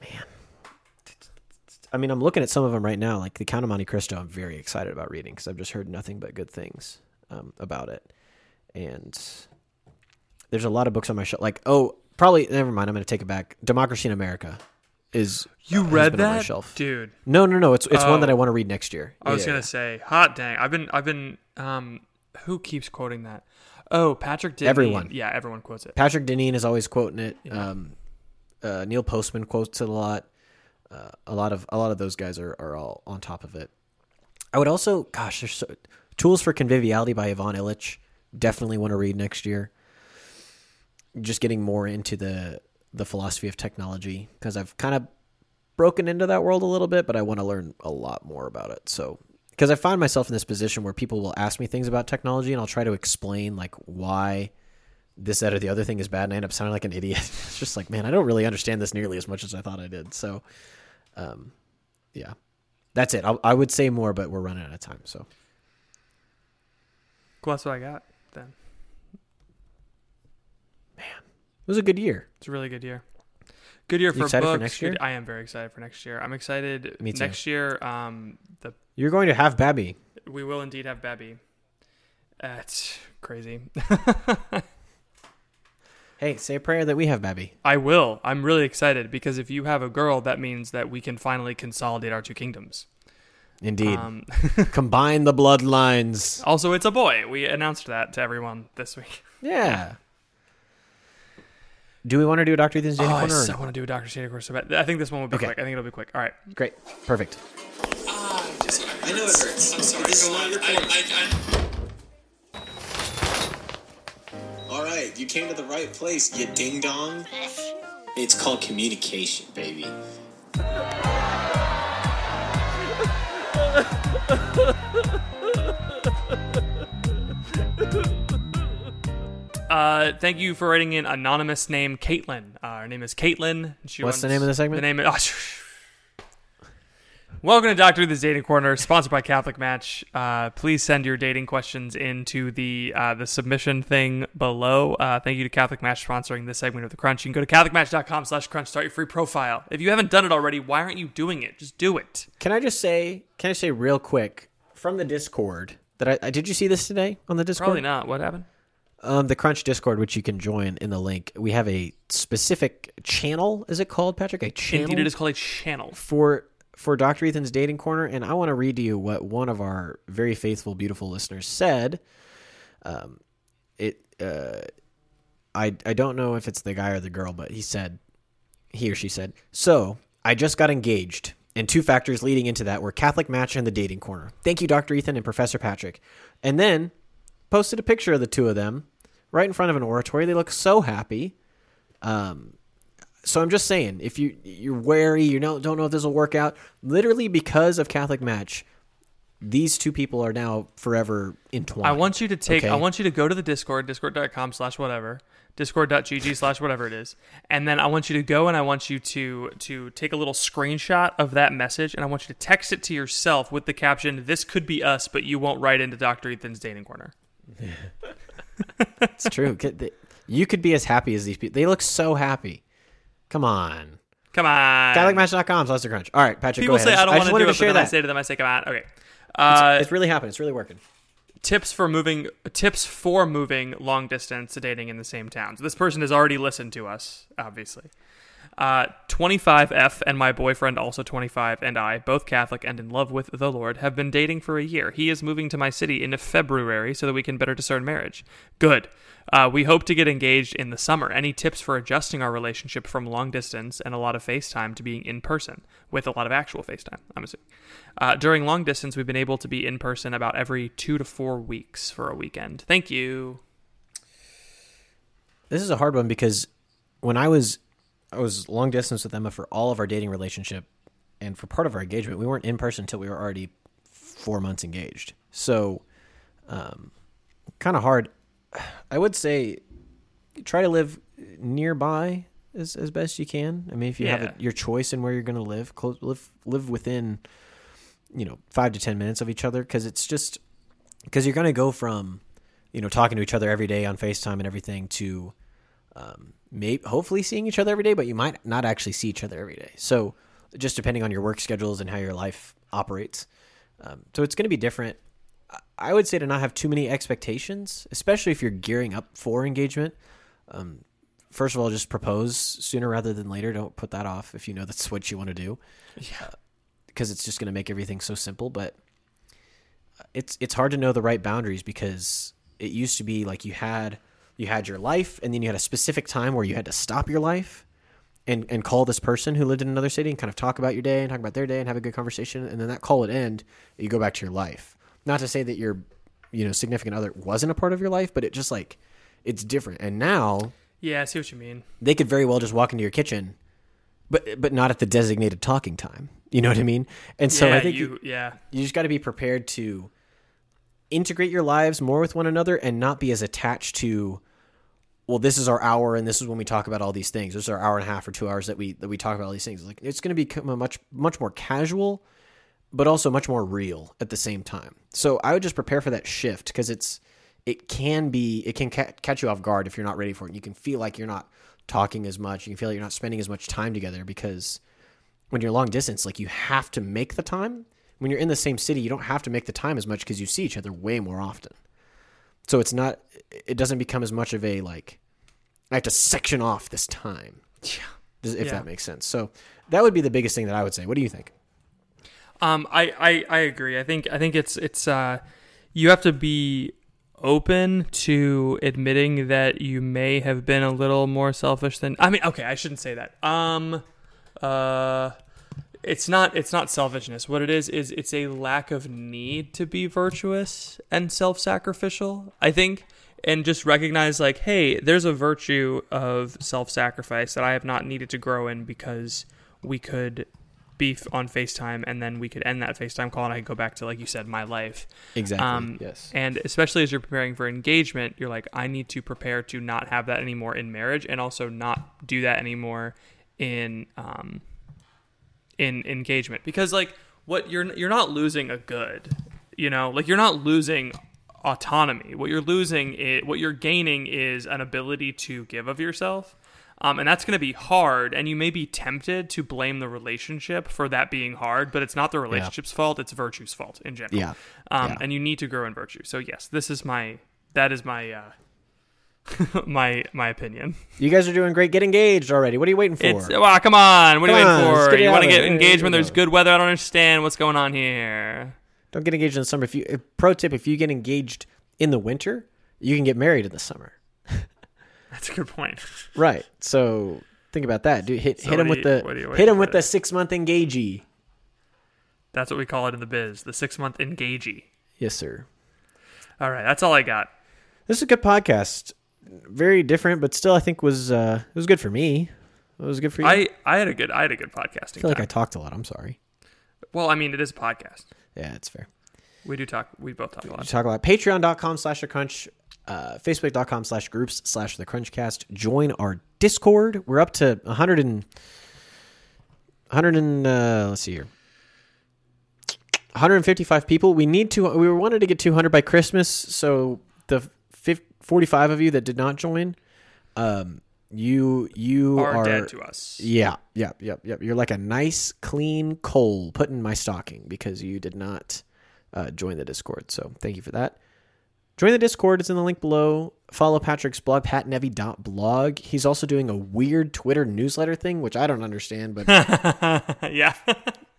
Man, I mean, I'm looking at some of them right now. Like the Count of Monte Cristo, I'm very excited about reading because I've just heard nothing but good things um, about it. And there's a lot of books on my shelf. Like, oh, probably never mind. I'm going to take it back. Democracy in America is You has read been on my that, shelf. dude? No, no, no. It's it's one that I Oh. want to read next year. I was Yeah, gonna say, hot dang. I've been, I've been. Um, who keeps quoting that? Oh, Patrick Deneen. Everyone. Yeah, everyone quotes it. Patrick Deneen is always quoting it. Yeah. Um, uh, Neil Postman quotes it a lot. Uh, a lot of a lot of those guys are, are all on top of it. I would also, gosh, there's so, Tools for Conviviality by Ivan Illich. Definitely want to read next year. Just getting more into the the philosophy of technology because I've kind of broken into that world a little bit, but I want to learn a lot more about it. So because I find myself in this position where people will ask me things about technology and I'll try to explain like why this, that, or the other thing is bad, and I end up sounding like an idiot. [laughs] it's just like, man, I don't really understand this nearly as much as I thought I did. So, um, yeah, that's it. I, I would say more, but we're running out of time. So, Cool, that's what I got. Then it was a good year. it's a really good year. Good year You for excited for books. next good- year? I am very excited for next year. I'm excited. Me too. Next year, um, the You're going to have Babby. we will indeed have Babby. That's crazy. [laughs] Hey, say a prayer that we have Babby. I will. I'm really excited because if you have a girl, that means that we can finally consolidate our two kingdoms. Indeed. Um, [laughs] [laughs] Combine the bloodlines. also, it's a boy. We announced that to everyone this week. Yeah. Do we want to do a Dr. Ethan's Dating Oh, I Corner? or so no? want to do a Dr. Shady course. So bad. I think this one will be Okay. quick. I think it'll be quick. All right. Great. Perfect. I know it hurts. I'm sorry. This is not your fault. All right, you came to the right place, you ding dong. It's called communication, baby. [laughs] Uh, thank you for writing in anonymous name Caitlin. Uh, her name is Caitlin. She What's the name of the segment? The name. Of, [laughs] Oh, Welcome to Doctor This Dating Corner, sponsored by Catholic Match. Uh, please send your dating questions into the uh, the submission thing below. Uh, thank you to Catholic Match sponsoring this segment of the Crunch. You can go to catholicmatch.com slash crunch, start your free profile. If you haven't done it already, why aren't you doing it? Just do it. Can I just say, can I say real quick from the Discord that I, I did you see this today on the Discord? Probably not. What happened? Um, the Crunch Discord, which you can join in the link. We have a specific channel. Is it called Patrick? A channel Indeed, it is called a channel. for for Dr. Ethan's dating corner, and I want to read to you what one of our very faithful, beautiful listeners said. Um, it uh, I I don't know if it's the guy or the girl, but he said he or she said so. I just got engaged, and two factors leading into that were Catholic Match and the dating corner. Thank you, Dr. Ethan and Professor Patrick. And then posted a picture of the two of them right in front of an oratory. They look so happy. Um, so I'm just saying, if you you're wary, you don't don't know if this will work out. Literally because of Catholic Match, these two people are now forever entwined. I want you to take. Okay? I want you to go to the Discord, discord.com slash whatever, discord.gg slash whatever it is, and then I want you to go and I want you to to take a little screenshot of that message and I want you to text it to yourself with the caption, "This could be us, but you won't write into Doctor Ethan's dating corner." [laughs] It's true. You could be as happy as these people. They look so happy. Come on. Come on, CatholicMatch.com slash the crunch. All right, Patrick. People go say ahead. I don't just want to do it, share but then I that. say to them, I say, "Come on." Okay. Uh, it's really happening. It's really working. tips for moving tips for moving long distance dating in the same town. So this person has already listened to us, obviously. Uh, 25F and my boyfriend, also 25, and I, both Catholic and in love with the Lord, have been dating for a year. He is moving to my city in February so that we can better discern marriage. Good. Uh, we hope to get engaged in the summer. Any tips for adjusting our relationship from long distance and a lot of FaceTime to being in person with a lot of actual FaceTime? I'm assuming. Uh, during long distance, we've been able to be in person about every two to four weeks for a weekend. Thank you. This is a hard one because when I was I was long distance with Emma for all of our dating relationship and for part of our engagement, we weren't in person until we were already four months engaged. So, um, kind of hard. [sighs] I would say try to live nearby as as best you can. I mean, if you have a, your choice in where you're going to live, close, live live within you know, five to ten minutes of each other because it's just because you're gonna go from you know talking to each other every day on FaceTime and everything to um, maybe hopefully seeing each other every day, but you might not actually see each other every day. So just depending on your work schedules and how your life operates. Um, so it's going to be different. I would say to not have too many expectations, especially if you're gearing up for engagement. Um, first of all, just propose sooner rather than later. Don't put that off if you know that's [laughs] what you want to do. Yeah. Because it's just going to make everything so simple. But it's it's hard to know the right boundaries because it used to be like you had you had your life and then you had a specific time where you had to stop your life and and call this person who lived in another city and kind of talk about your day and talk about their day and have a good conversation. And then that call would end you go back to your life. Not to say that your you know significant other wasn't a part of your life but it just like it's different. And now Yeah, I see what you mean. they could very well just walk into your kitchen but but not at the designated talking time. You know what i mean? And so yeah, i think you, yeah. you just got to be prepared to integrate your lives more with one another and not be as attached to well this is our hour and this is when we talk about all these things. This is our hour and a half or two hours that we that we talk about all these things. Like it's going to become a much much more casual but also much more real at the same time. So i would just prepare for that shift because it's it can be it can ca- catch you off guard if you're not ready for it. And you can feel like you're not talking as much. You can feel like you're not spending as much time together because when you're long distance, like you have to make the time. When you're in the same city, you don't have to make the time as much because you see each other way more often. So it's not, it doesn't become as much of a like, I have to section off this time. Yeah. If Yeah. that makes sense. So that would be the biggest thing that I would say. What do you think? Um, I, I, I agree. I think I think it's it's uh, you have to be open to admitting that you may have been a little more selfish than I mean. Okay, I shouldn't say that. Um, uh, it's not it's not selfishness. What it is is it's a lack of need to be virtuous and self-sacrificial. I think. And just recognize, like, hey, there's a virtue of self sacrifice that I have not needed to grow in because we could be on FaceTime and then we could end that FaceTime call and I could go back to, like you said, my life. Exactly. Um, yes. And especially as you're preparing for engagement, you're like, I need to prepare to not have that anymore in marriage and also not do that anymore in um, in engagement because like what you're you're not losing a good, you know, like you're not losing autonomy. What you're losing is what you're gaining is an ability to give of yourself. Um, and that's going to be hard, and you may be tempted to blame the relationship for that being hard, but it's not the relationship's fault; it's virtue's fault in general. Yeah. Um, Yeah. and you need to grow in virtue. So yes, this is my that is my uh, [laughs] my my opinion. You guys are doing great. Get engaged already. What are you waiting for? It's wow, come on, what are you waiting on, for? You want to get engaged when there's go. good weather? I don't understand what's going on here. Don't get engaged in the summer. If you pro tip, if you get engaged in the winter, you can get married in the summer. [laughs] That's a good point. Right. So think about that, dude. Hit So hit him with you- the what do you hit him with the six month engagee. That's what we call it in the biz, the six month engagee. Yes, sir. All right, that's all I got. This is a good podcast. Very different, but still, I think was uh, it was good for me. It was good for you. I I had a good I had a good podcasting. I feel like I talked a lot. I'm sorry. well, I mean, it is a podcast. Yeah, it's fair. We do talk. We both talk a lot. talk about patreon.com slash the crunch, uh, facebook.com slash groups slash the crunchcast. Join our Discord. We're up to 100 and 100 and uh, let's see here. 155 people. We need to. We wanted to get 200 by Christmas. So the 45 of you that did not join, um, you you Are, are, dead to us. Yeah, yep, yep, yep. You're like a nice, clean coal put in my stocking because you did not uh, join the Discord. So thank you for that. Join the Discord. It's in the link below. Follow Patrick's blog, patnevy.blog. He's also doing a weird Twitter newsletter thing, which I don't understand, but [laughs] yeah. [laughs]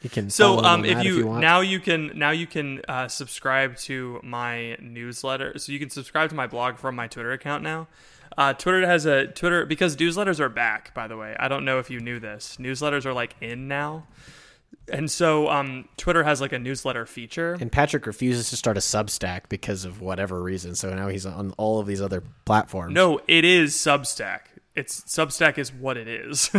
you can So um, if you, want. now you can now you can uh, subscribe to my newsletter. So you can subscribe to my blog from my Twitter account now. Uh, Twitter has a Twitter because newsletters are back. By the way, I don't know if you knew this. Newsletters are like in now, and so um, Twitter has like a newsletter feature. and Patrick refuses to start a Substack because of whatever reason. So now he's on all of these other platforms. No, it is Substack. It's Substack is what it is.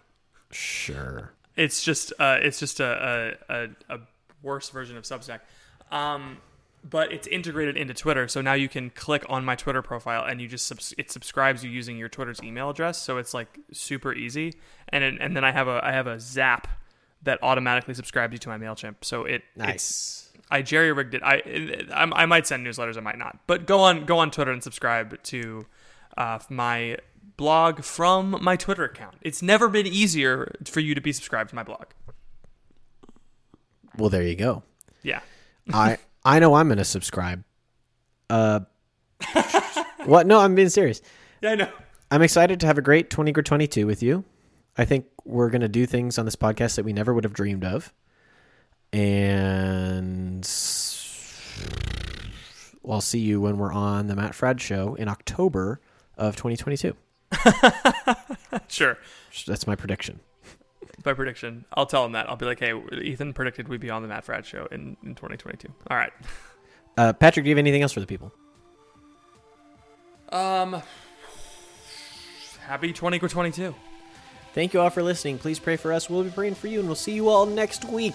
[laughs] sure. It's just uh, it's just a, a, a, a worse version of Substack. Um, but it's integrated into Twitter, so now you can click on my Twitter profile and you just subs- it subscribes you using your Twitter's email address, so it's like super easy. And it, and then I have a I have a Zap that automatically subscribes you to my Mailchimp. So it it's Nice. I jerry rigged it. I, I I might send newsletters, I might not. But go on go on Twitter and subscribe to uh, my blog from my Twitter account. It's never been easier for you to be subscribed to my blog. Well, there you go. Yeah. I I know I'm gonna subscribe. Uh, [laughs] what? No, I'm being serious. Yeah, I know. I'm excited to have a great 20 or 22 with you. I think we're gonna do things on this podcast that we never would have dreamed of, and I'll see you when we're on the Matt Fradd show in October of 2022. [laughs] Sure. That's my prediction. By prediction, I'll tell him that. I'll be like, "Hey, Ethan predicted we'd be on the Matt Fradd show in, in 2022." All right. Uh, Patrick, do you have anything else for the people? Um, happy 20 or 22. Thank you all for listening. Please pray for us. We'll be praying for you, and we'll see you all next week.